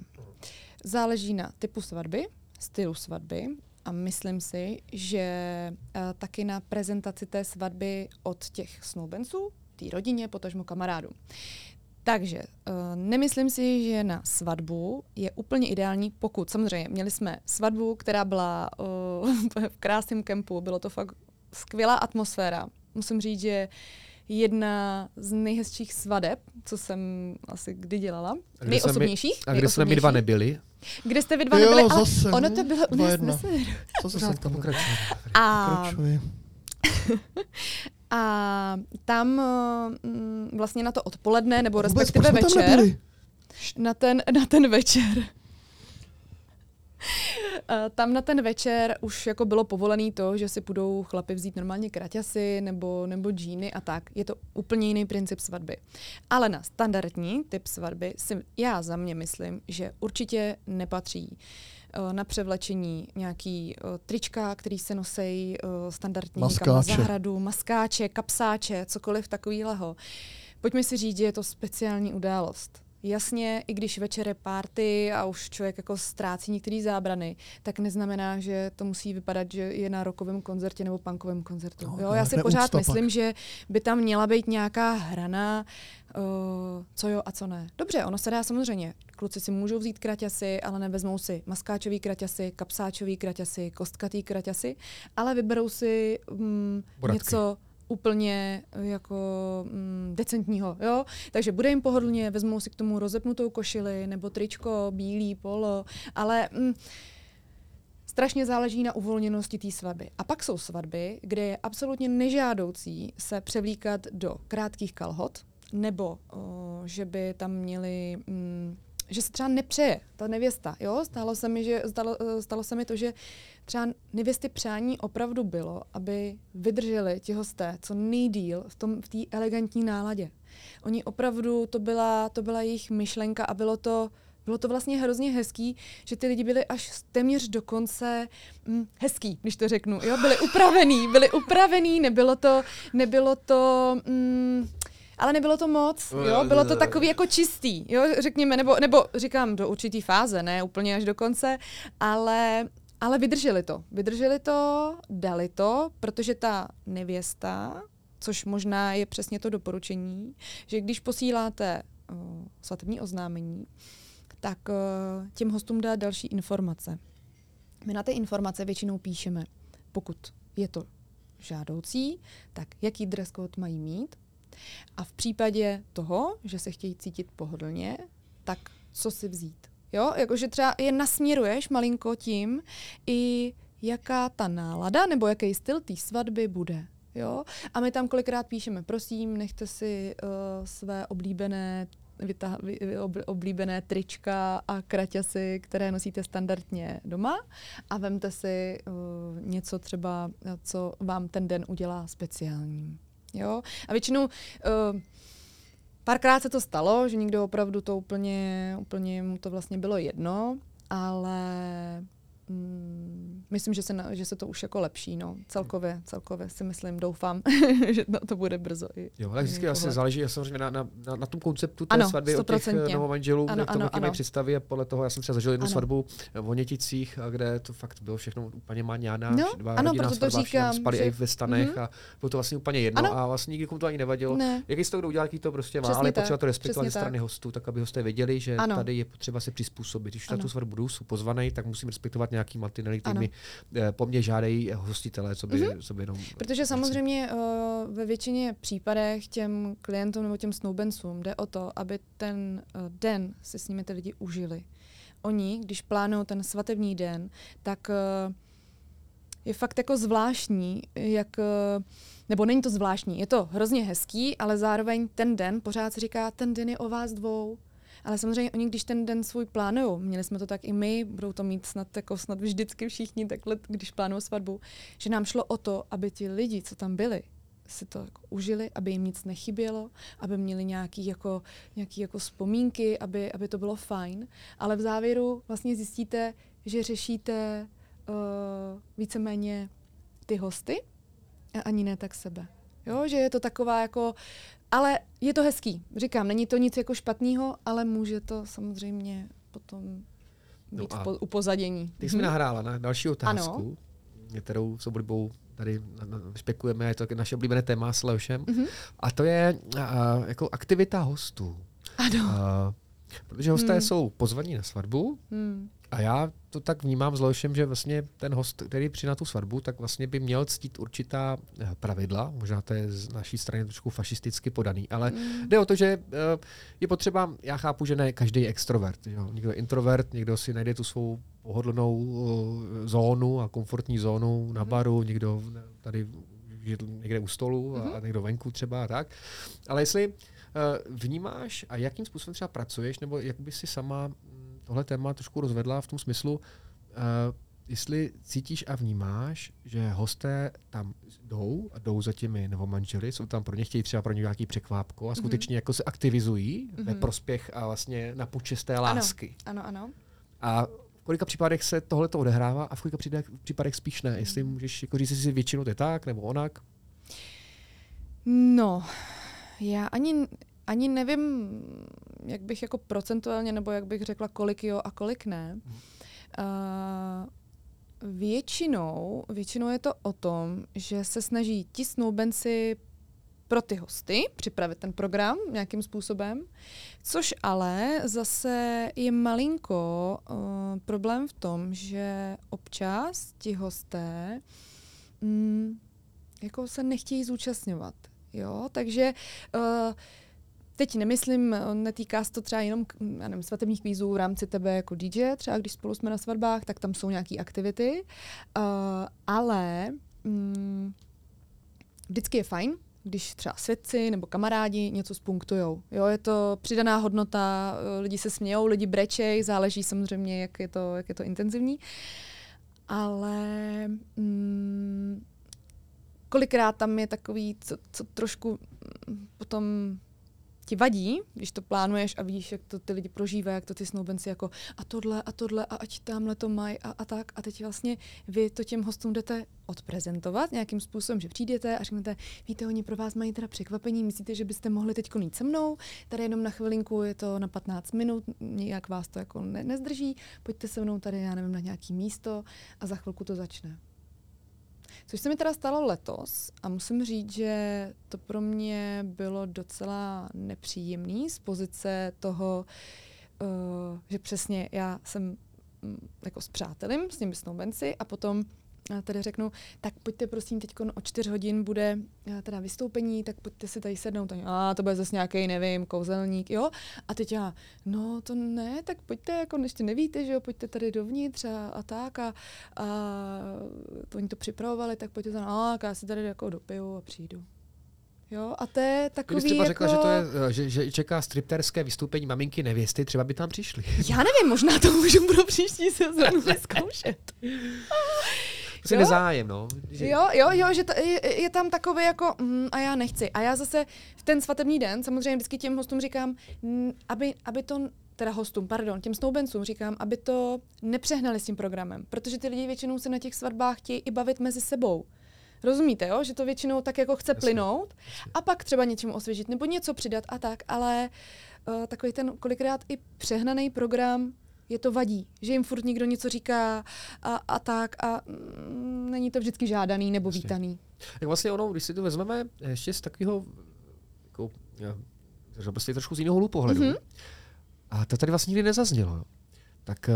Záleží na typu svatby, stylu svatby, a myslím si, že uh, taky na prezentaci té svatby od těch snoubenců, té rodině, potažmo kamarádu. Takže uh, nemyslím si, že na svatbu je úplně ideální, pokud samozřejmě měli jsme svatbu, která byla uh, v krásném kempu, bylo to fakt skvělá atmosféra. Musím říct, že jedna z nejhezčích svadeb, co jsem asi kdy dělala. A Nejosobnějších. A kde jsme my dva nebyli? Kde jste vy dva jo, nebyli? Zase, ono to bylo u nás na Co se se tam pokračuje? A, a tam mm, vlastně na to odpoledne, nebo respektive večer, na ten, na ten večer, tam na ten večer už jako bylo povolený to, že si budou chlapi vzít normálně kraťasy nebo, nebo džíny a tak. Je to úplně jiný princip svatby. Ale na standardní typ svatby si já za mě myslím, že určitě nepatří eh, na převlečení nějaký uh, trička, který se nosí uh, standardně maskáče. na zahradu, maskáče, kapsáče, cokoliv takového. Pojďme si říct, že je to speciální událost Jasně, i když večer je party a už člověk jako ztrácí některé zábrany, tak neznamená, že to musí vypadat, že je na rokovém koncertě nebo punkovém koncertu. No, jo, já si pořád myslím, pak. že by tam měla být nějaká hrana, uh, co jo a co ne. Dobře, ono se dá samozřejmě. Kluci si můžou vzít kraťasy, ale nevezmou si maskáčový kraťasy, kapsáčový kraťasy, kostkatý kraťasy, ale vyberou si um, něco úplně eh, jako mm, decentního, jo? Takže bude jim pohodlně, vezmou si k tomu rozepnutou košili nebo tričko, bílý, polo, ale mm, strašně záleží na uvolněnosti té svatby. A pak jsou svatby, kde je absolutně nežádoucí se převlíkat do krátkých kalhot, nebo o, že by tam měli, mm, že se třeba nepřeje ta nevěsta. Jo? Stalo, se mi, že, stalo, eh, stalo se mi to, že třeba nevěsty přání opravdu bylo, aby vydrželi ti hosté co nejdíl v tom v té elegantní náladě. Oni opravdu, to byla, to byla jejich myšlenka a bylo to, bylo to vlastně hrozně hezký, že ty lidi byli až téměř do konce hm, hezký, když to řeknu. Jo? Byli upravený, byli upravený, nebylo to, nebylo to hm, ale nebylo to moc, jo? bylo to takový jako čistý, jo? řekněme, nebo, nebo říkám do určitý fáze, ne úplně až do konce, ale, ale vydrželi to. Vydrželi to, dali to, protože ta nevěsta, což možná je přesně to doporučení, že když posíláte uh, svatební oznámení, tak uh, těm hostům dá další informace. My na ty informace většinou píšeme, pokud je to žádoucí, tak jaký dress code mají mít, a v případě toho, že se chtějí cítit pohodlně, tak co si vzít. Jo, jakože třeba je nasměruješ malinko tím, i jaká ta nálada nebo jaký styl té svatby bude. Jo? A my tam kolikrát píšeme, prosím, nechte si uh, své oblíbené vytah, vy, ob, oblíbené trička a kraťasy, které nosíte standardně doma a vemte si uh, něco třeba, co vám ten den udělá speciálním. Jo? A většinou uh, párkrát se to stalo, že někdo opravdu to úplně, úplně mu to vlastně bylo jedno, ale mm, myslím, že se, na, že se to už jako lepší, no. Celkově, celkově si myslím, doufám, že na to bude brzo. I, Jo, tak vždycky asi záleží samozřejmě na, na, na, na tom konceptu té Ano, svatby od těch stoprocentně. novomanželů, Ano, jak to ano, ano, představy a podle toho, já jsem třeba zažil jednu Ano. svatbu v Oněticích, a kde to fakt bylo všechno úplně maňána, No, dva ano, proto to svatba, tam říkám, spali že- i ve stanech Mhm. a bylo to vlastně úplně jedno Ano. a vlastně nikomu to ani nevadilo. Ne. Jaký z toho kdo udělal, jaký to prostě má, Přesně ale potřeba to respektovat ze strany hostů, tak aby hosté věděli, že tady je potřeba se přizpůsobit. Když na tu svatbu budu, jsou pozvaný, tak musím respektovat nějaký mantinely, který mi eh, po mně žádají hostitelé, co by, co by jenom Protože samozřejmě uh, ve většině případech těm klientům nebo těm snoubencům jde o to, aby ten uh, den si s nimi ty lidi užili. Oni, když plánují ten svatební den, tak uh, je fakt jako zvláštní, jak, uh, nebo není to zvláštní, je to hrozně hezký, ale zároveň ten den pořád se říká, ten den je o vás dvou. Ale samozřejmě oni, když ten den svůj plánují, měli jsme to tak i my, budou to mít snad, jako snad vždycky všichni takhle, když plánují svatbu, že nám šlo o to, aby ti lidi, co tam byli, si to jako užili, aby jim nic nechybělo, aby měli nějaký jako, nějaký jako vzpomínky, aby, aby to bylo fajn. Ale v závěru vlastně zjistíte, že řešíte uh, víceméně ty hosty a ani ne tak sebe. Jo, že je to taková jako, ale je to hezký. Říkám, není to nic jako špatného, ale může to samozřejmě potom No být v po, upozadění. Ty jsi mi Mhm. nahrála na další otázku, kterou s oblibou tady špekujeme, je to naše oblíbené téma s Leošem. Mhm. A to je a, jako aktivita hostů. Ano. A, protože hosté Hmm. jsou pozvaní na svatbu Hmm. A já to tak vnímám s Leošem, že vlastně ten host, který přijde na tu svatbu, tak vlastně by měl ctít určitá eh, pravidla. Možná to je z naší strany trošku fašisticky podaný, ale Hmm. Jde o to, že eh, je potřeba, já chápu, že ne každý je extrovert. Jo. Někdo je introvert, někdo si najde tu svou pohodlnou eh, zónu a komfortní zónu na Mhm. baru, někdo tady někde u stolu a, a někdo venku třeba a tak. Ale jestli vnímáš a jakým způsobem třeba pracuješ, nebo jak by si sama mm, tohle téma trošku rozvedla v tom smyslu, eh, jestli cítíš a vnímáš, že hosté tam jdou a jdou za těmi novomanželi, jsou tam pro ně, chtějí třeba pro ně nějaký překvápko a skutečně jako se aktivizují ve Mhm. prospěch a vlastně na počest té lásky. Ano, ano. A v kolika případech se tohle to odehrává a v kolika případech, spíš ne? Jestli můžeš jako říct, jestli si většinou to je tak nebo onak? No, já ani, ani nevím, jak bych jako procentuálně, nebo jak bych řekla, kolik jo a kolik ne. Uh, většinou, většinou je to o tom, že se snaží ti snoubenci pro ty hosty připravit ten program nějakým způsobem, což ale zase je malinko uh, problém v tom, že občas ti hosté mm, jako se nechtějí zúčastňovat. Jo? Takže uh, Teď nemyslím, netýká se to třeba jenom já nevím, svatebních kvízů v rámci tebe jako DJ, třeba když spolu jsme na svatbách, tak tam jsou nějaké aktivity, uh, ale um, vždycky je fajn, když třeba svědci nebo kamarádi něco spunktujou. Jo, je to přidaná hodnota, lidi se smějou, lidi brečej, záleží samozřejmě, jak je to, jak je to intenzivní. Ale mm, kolikrát tam je takový, co, co trošku potom ti vadí, když to plánuješ a vidíš, jak to ty lidi prožívají, jak to ty snoubenci jako a tohle a tohle a ať tamhle to mají a, a tak. A teď vlastně vy to těm hostům jdete odprezentovat nějakým způsobem, že přijdete a řeknete, víte, oni pro vás mají teda překvapení, myslíte, že byste mohli teď jít se mnou, tady jenom na chvilinku, je to na 15 minut, nějak vás to jako ne- nezdrží, pojďte se mnou tady, já nevím, na nějaký místo a za chvilku to začne. Což se mi teda stalo letos a musím říct, že to pro mě bylo docela nepříjemný z pozice toho, uh, že přesně já jsem um, jako s přátelem, s těmi snoubenci a potom tady řeknu, tak pojďte prosím, teď o čtyř hodin bude eh, teda vystoupení, tak pojďte si tady sednout. A to bude zase nějaký, nevím, kouzelník, jo. A teď já, no to ne, tak pojďte, jako ještě nevíte, že jo, pojďte tady dovnitř a, a tak. A, a to oni to připravovali, tak pojďte tam, a já si tady jako dopiju a přijdu. Jo, a to je takový Kdybyste jako... řekla, že, to je, eh, že, že čeká stripterské vystoupení maminky nevěsty, třeba by tam přišli. Já nevím, možná to můžu pro příští sezónu vyzkoušet. Prostě nezájem, no. Že... Jo, jo, jo, že t- je, je tam takový jako mm, a já nechci. A já zase v ten svatební den samozřejmě vždycky těm hostům říkám, mm, aby, aby to teda hostům, pardon, těm snoubencům říkám, aby to nepřehnali s tím programem, protože ty lidi většinou se na těch svatbách chtějí i bavit mezi sebou. Rozumíte, jo? že to většinou tak jako chce Jasně. plynout a pak třeba něčemu osvěžit nebo něco přidat a tak, ale uh, takový ten kolikrát i přehnaný program je to vadí, že jim furt někdo něco říká a, a tak a mm, není to vždycky žádaný nebo vítaný. Jak vlastně ono, když si to vezmeme ještě z takového, jako, já, prostě trošku z jiného hlu pohledu, mm-hmm. a to tady vlastně nikdy nezaznělo, tak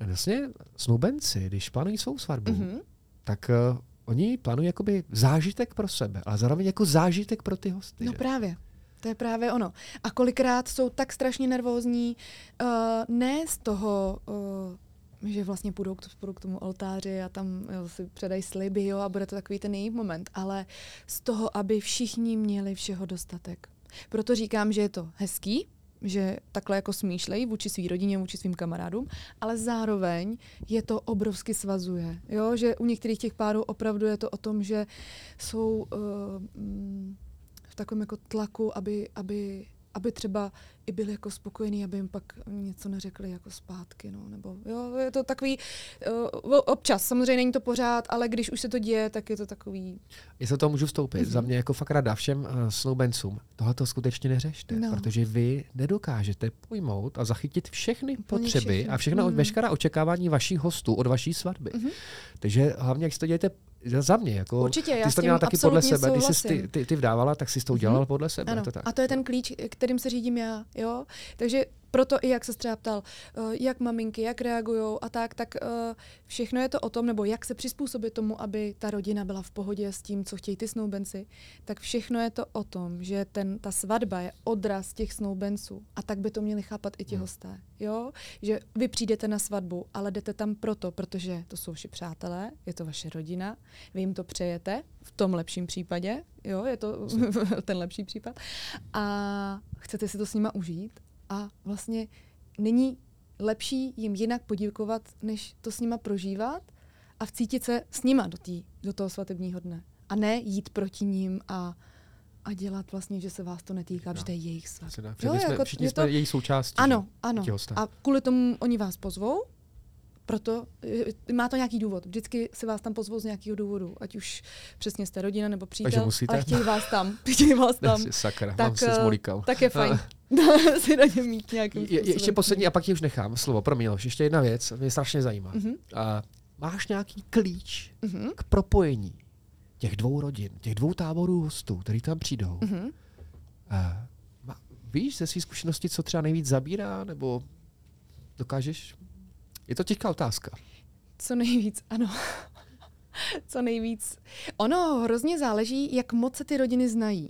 uh, vlastně snoubenci, když plánují svou svatbu, mm-hmm. tak uh, oni plánují jakoby zážitek pro sebe, ale zároveň jako zážitek pro ty hosty. No že? právě. To je právě ono. A kolikrát jsou tak strašně nervózní, uh, ne z toho, uh, že vlastně půjdou k, půjdou k tomu oltáři a tam jo, si předají sliby jo, a bude to takový ten její moment, ale z toho, aby všichni měli všeho dostatek. Proto říkám, že je to hezký, že takhle jako smýšlejí vůči svý rodině, vůči svým kamarádům, ale zároveň je to obrovsky svazuje. Jo? Že u některých těch párů opravdu je to o tom, že jsou uh, takovém jako tlaku, aby, aby, aby třeba i byli jako spokojení, aby jim pak něco neřekli jako zpátky, no, nebo jo, je to takový, uh, občas, samozřejmě není to pořád, ale když už se to děje, tak je to takový... Jestli to můžu vstoupit, mm-hmm. za mě jako fakt rada všem uh, snoubencům, tohle to skutečně neřešte, no. protože vy nedokážete pojmout a zachytit všechny Úplně potřeby všechny. a všechno, mm-hmm. veškerá očekávání vašich hostů od vaší svatby. Mm-hmm. Takže hlavně, jak si to dějete za mě. Jako, Určitě, ty jsi to měla taky podle sebe. Když jsi ty, ty, ty vdávala, tak jsi to udělala mm-hmm. podle sebe. Ano. To tak. A to je ten klíč, kterým se řídím já. Jo? Takže proto i jak se třeba ptal, uh, jak maminky, jak reagují a tak, tak uh, všechno je to o tom, nebo jak se přizpůsobit tomu, aby ta rodina byla v pohodě s tím, co chtějí ty snoubenci, tak všechno je to o tom, že ten, ta svatba je odraz těch snoubenců a tak by to měli chápat i ti hmm. hosté. Jo? Že vy přijdete na svatbu, ale jdete tam proto, protože to jsou vaši přátelé, je to vaše rodina, vy jim to přejete, v tom lepším případě, jo, je to ten lepší případ, a chcete si to s nima užít a vlastně není lepší jim jinak poděkovat, než to s nima prožívat a vcítit se s nima do, tý, do toho svatebního dne. A ne jít proti ním a, a dělat vlastně, že se vás to netýká, no. že to je jejich svatba. Jo, jsme, jako, všichni jsme to... její součástí. Ano, ano. A kvůli tomu oni vás pozvou, proto eh, má to nějaký důvod. Vždycky si vás tam pozvou z nějakého důvodu, ať už přesně jste rodina nebo přítel, musíte? ale chtějí vás tam. Chtějí vás tam. Sakra, tak, mám se smolíkal. tak je fajn. si na ně mít nějakým je, je, Ještě poslední a pak ti už nechám slovo. Pro mě, ještě jedna věc, mě strašně zajímá. Mhm. A máš nějaký klíč Mhm. k propojení těch dvou rodin, těch dvou táborů hostů, který tam přijdou? Mhm. A víš ze své zkušenosti, co třeba nejvíc zabírá, nebo dokážeš? Je to těžká otázka. Co nejvíc, ano. Co nejvíc. Ono hrozně záleží, jak moc se ty rodiny znají.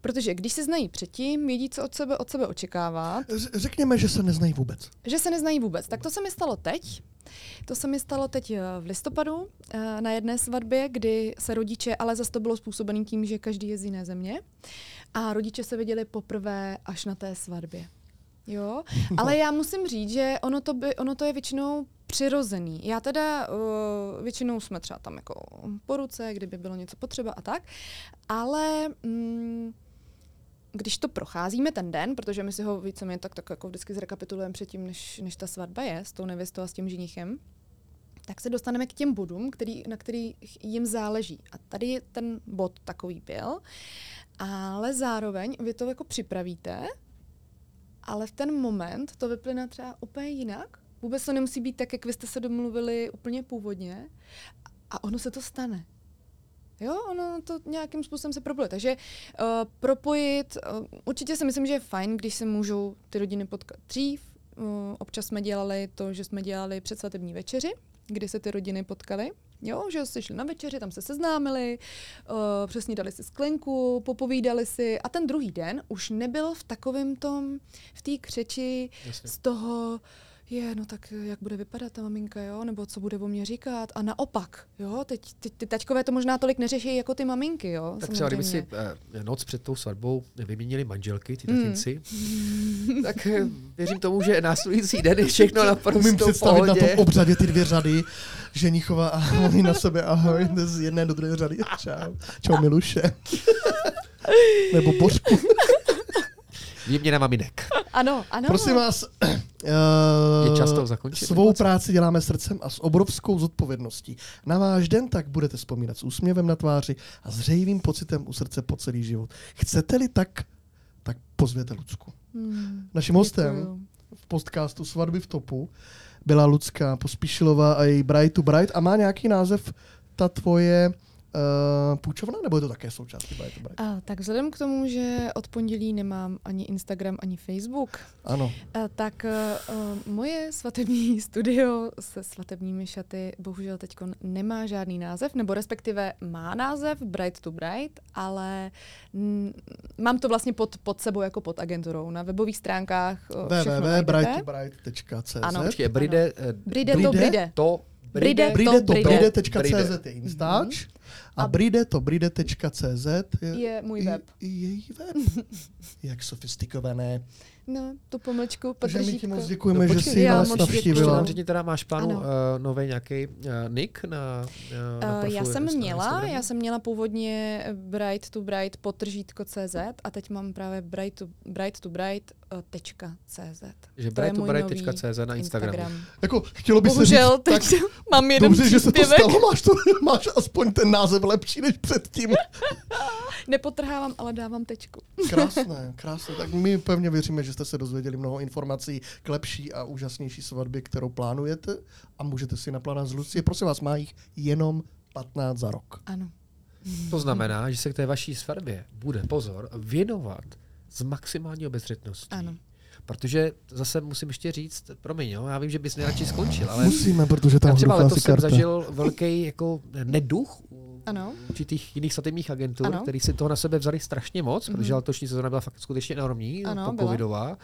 Protože když se znají předtím, vědí, co od sebe, od sebe očekávat, Řekněme, že se neznají vůbec. že se neznají vůbec. Tak to se mi stalo teď. To se mi stalo teď eh, v listopadu eh, na jedné svatbě, kdy se rodiče, ale zase to bylo způsobené tím, že každý je z jiné země, a rodiče se viděli poprvé až na té svatbě. Jo, ale já musím říct, že ono to, by, ono to je většinou přirozený. Já teda uh, většinou jsme třeba tam jako po ruce, kdyby bylo něco potřeba a tak, ale mm, když to procházíme ten den, protože my si ho víceméně tak, tak jako vždycky zrekapitulujeme předtím, než, než ta svatba je s tou nevěstou a s tím ženichem, tak se dostaneme k těm bodům, který, na který jim záleží. A tady ten bod takový byl, ale zároveň vy to jako připravíte, ale v ten moment to vyplyne třeba úplně jinak. Vůbec to nemusí být tak, jak vy jste se domluvili úplně původně a ono se to stane. Jo, ono to nějakým způsobem se propojuje. Takže uh, propojit, uh, určitě si myslím, že je fajn, když se můžou ty rodiny potkat dřív. Uh, občas jsme dělali to, že jsme dělali předsvatební večeři, kdy se ty rodiny potkaly. Jo, že se šli na večeři, tam se seznámili, uh, přesně dali si sklenku, popovídali si a ten druhý den už nebyl v takovém tom, v té křeči Jasně. z toho, je, no tak jak bude vypadat ta maminka, jo, nebo co bude o mě říkat. A naopak, jo, teď, teď ty taťkové to možná tolik neřeší jako ty maminky, jo. Tak třeba kdyby si samozřejmě. eh, noc před tou svatbou vyměnili manželky, ty Hmm. tatinci, tak eh, věřím tomu, že následující den je všechno Umím naprosto v představit na tom pohodě. obřadě ty dvě řady, ženichova a oni na sebe ahoj, z jedné do druhé řady. Čau, čau Miluše. Nebo Bořku. Výměna maminek. Ano, ano. Prosím vás, Je uh, čas to zakončit? svou práci děláme srdcem a s obrovskou zodpovědností. Na váš den tak budete vzpomínat s úsměvem na tváři a zřejmým pocitem u srdce po celý život. Chcete-li tak, tak pozvěte Lucku. Hmm, Naším hostem v podcastu Svatby v topu byla Lucka Pospíšilová a její Bright to Bright a má nějaký název ta tvoje uh, půjčovna, nebo je to také součástí Bright to Bright? A, tak vzhledem k tomu, že od pondělí nemám ani Instagram, ani Facebook, Ano. a, tak uh, moje svatební studio se svatebními šaty bohužel teď nemá žádný název, nebo respektive má název Bright to Bright, ale mm, mám to vlastně pod, pod sebou jako pod agenturou. Na webových stránkách uh, www.brighttobright.cz Ano. Počkej, bride, eh, Bride to Bride? bride. to, Bride, Bride to bride. bride.cz je Instač a A- bride to bride.cz je, Je můj web. I, její web. Jak sofistikované. No, tu pomlčku, Takže my ti moc děkujeme, No že počkej, jsi já nás navštívila. nám řekni, teda máš plánu Ano. uh, nový nějaký uh, nick na, uh, na Uh, profilu já jsem na měla, já jsem měla původně bright to bright potržítko CZ a teď mám právě bright to bright, to bright CZ. Že brighttobright.cz na nový Instagramu. Jako, chtělo by se Bohužel říct, teď tak mám jeden dobře, že se to stalo, máš, to, máš aspoň ten název lepší než předtím. Nepotrhávám, ale dávám tečku. Krásné, krásné. Tak my pevně věříme, že jste se dozvěděli mnoho informací k lepší a úžasnější svatbě, kterou plánujete a můžete si naplánovat z Lucie. Prosím vás, má jich jenom 15 za rok. Ano. To znamená, že se k té vaší svatbě bude pozor věnovat s maximální obezřetností. Ano. Protože zase musím ještě říct, promiň, jo, já vím, že bys nejradši skončil, ale Musíme, protože tam já třeba letos jsem karta. zažil velký jako neduch u Ano. určitých jiných svatebních agentur, Ano. který si toho na sebe vzali strašně moc, Mhm. protože letošní sezóna byla fakt skutečně enormní, Ano, po covidová.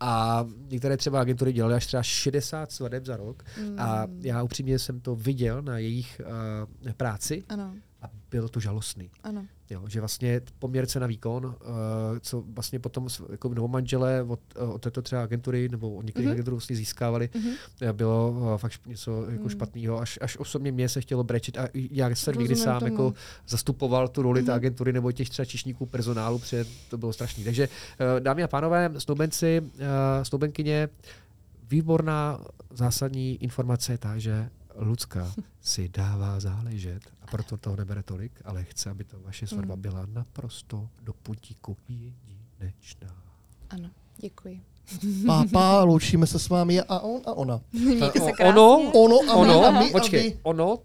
A některé třeba agentury dělaly až třeba 60 svadeb za rok. A Mm. já upřímně jsem to viděl na jejich uh, práci Ano, a bylo to žalostný. ano. Jo, že vlastně poměr cena výkon, uh, co vlastně potom jako novomanželé od, uh, od této třeba agentury nebo od některých Mhm. mm-hmm. agentur vlastně získávali, Mhm. uh, bylo uh, fakt něco jako Mm. špatného. Až, až osobně mě se chtělo brečet a já jsem někdy Rozumím sám tomu. jako zastupoval tu roli té Mhm. agentury nebo těch třeba čišníků personálu, protože to bylo strašný. Takže uh, dámy a pánové, snoubenci, uh, snoubenkyně, výborná zásadní informace je ta, že Lucka si dává záležet a proto toho nebere tolik, ale chce, aby to vaše svatba byla naprosto do putíku jedinečná. Ano, děkuji. Pápa, loučíme se s vámi a on a ona. Mějte se krásně. ono, Ono a my ono, a my a počkej, vy. ono,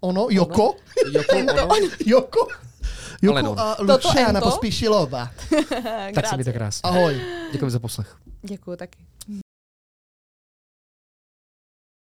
Ono, Joko, Joko, ono, Joko, Joko Aleno. a Toto Luciana. Pospíšilová. tak se mějte krásně. Ahoj. Děkuji za poslech. Děkuji taky.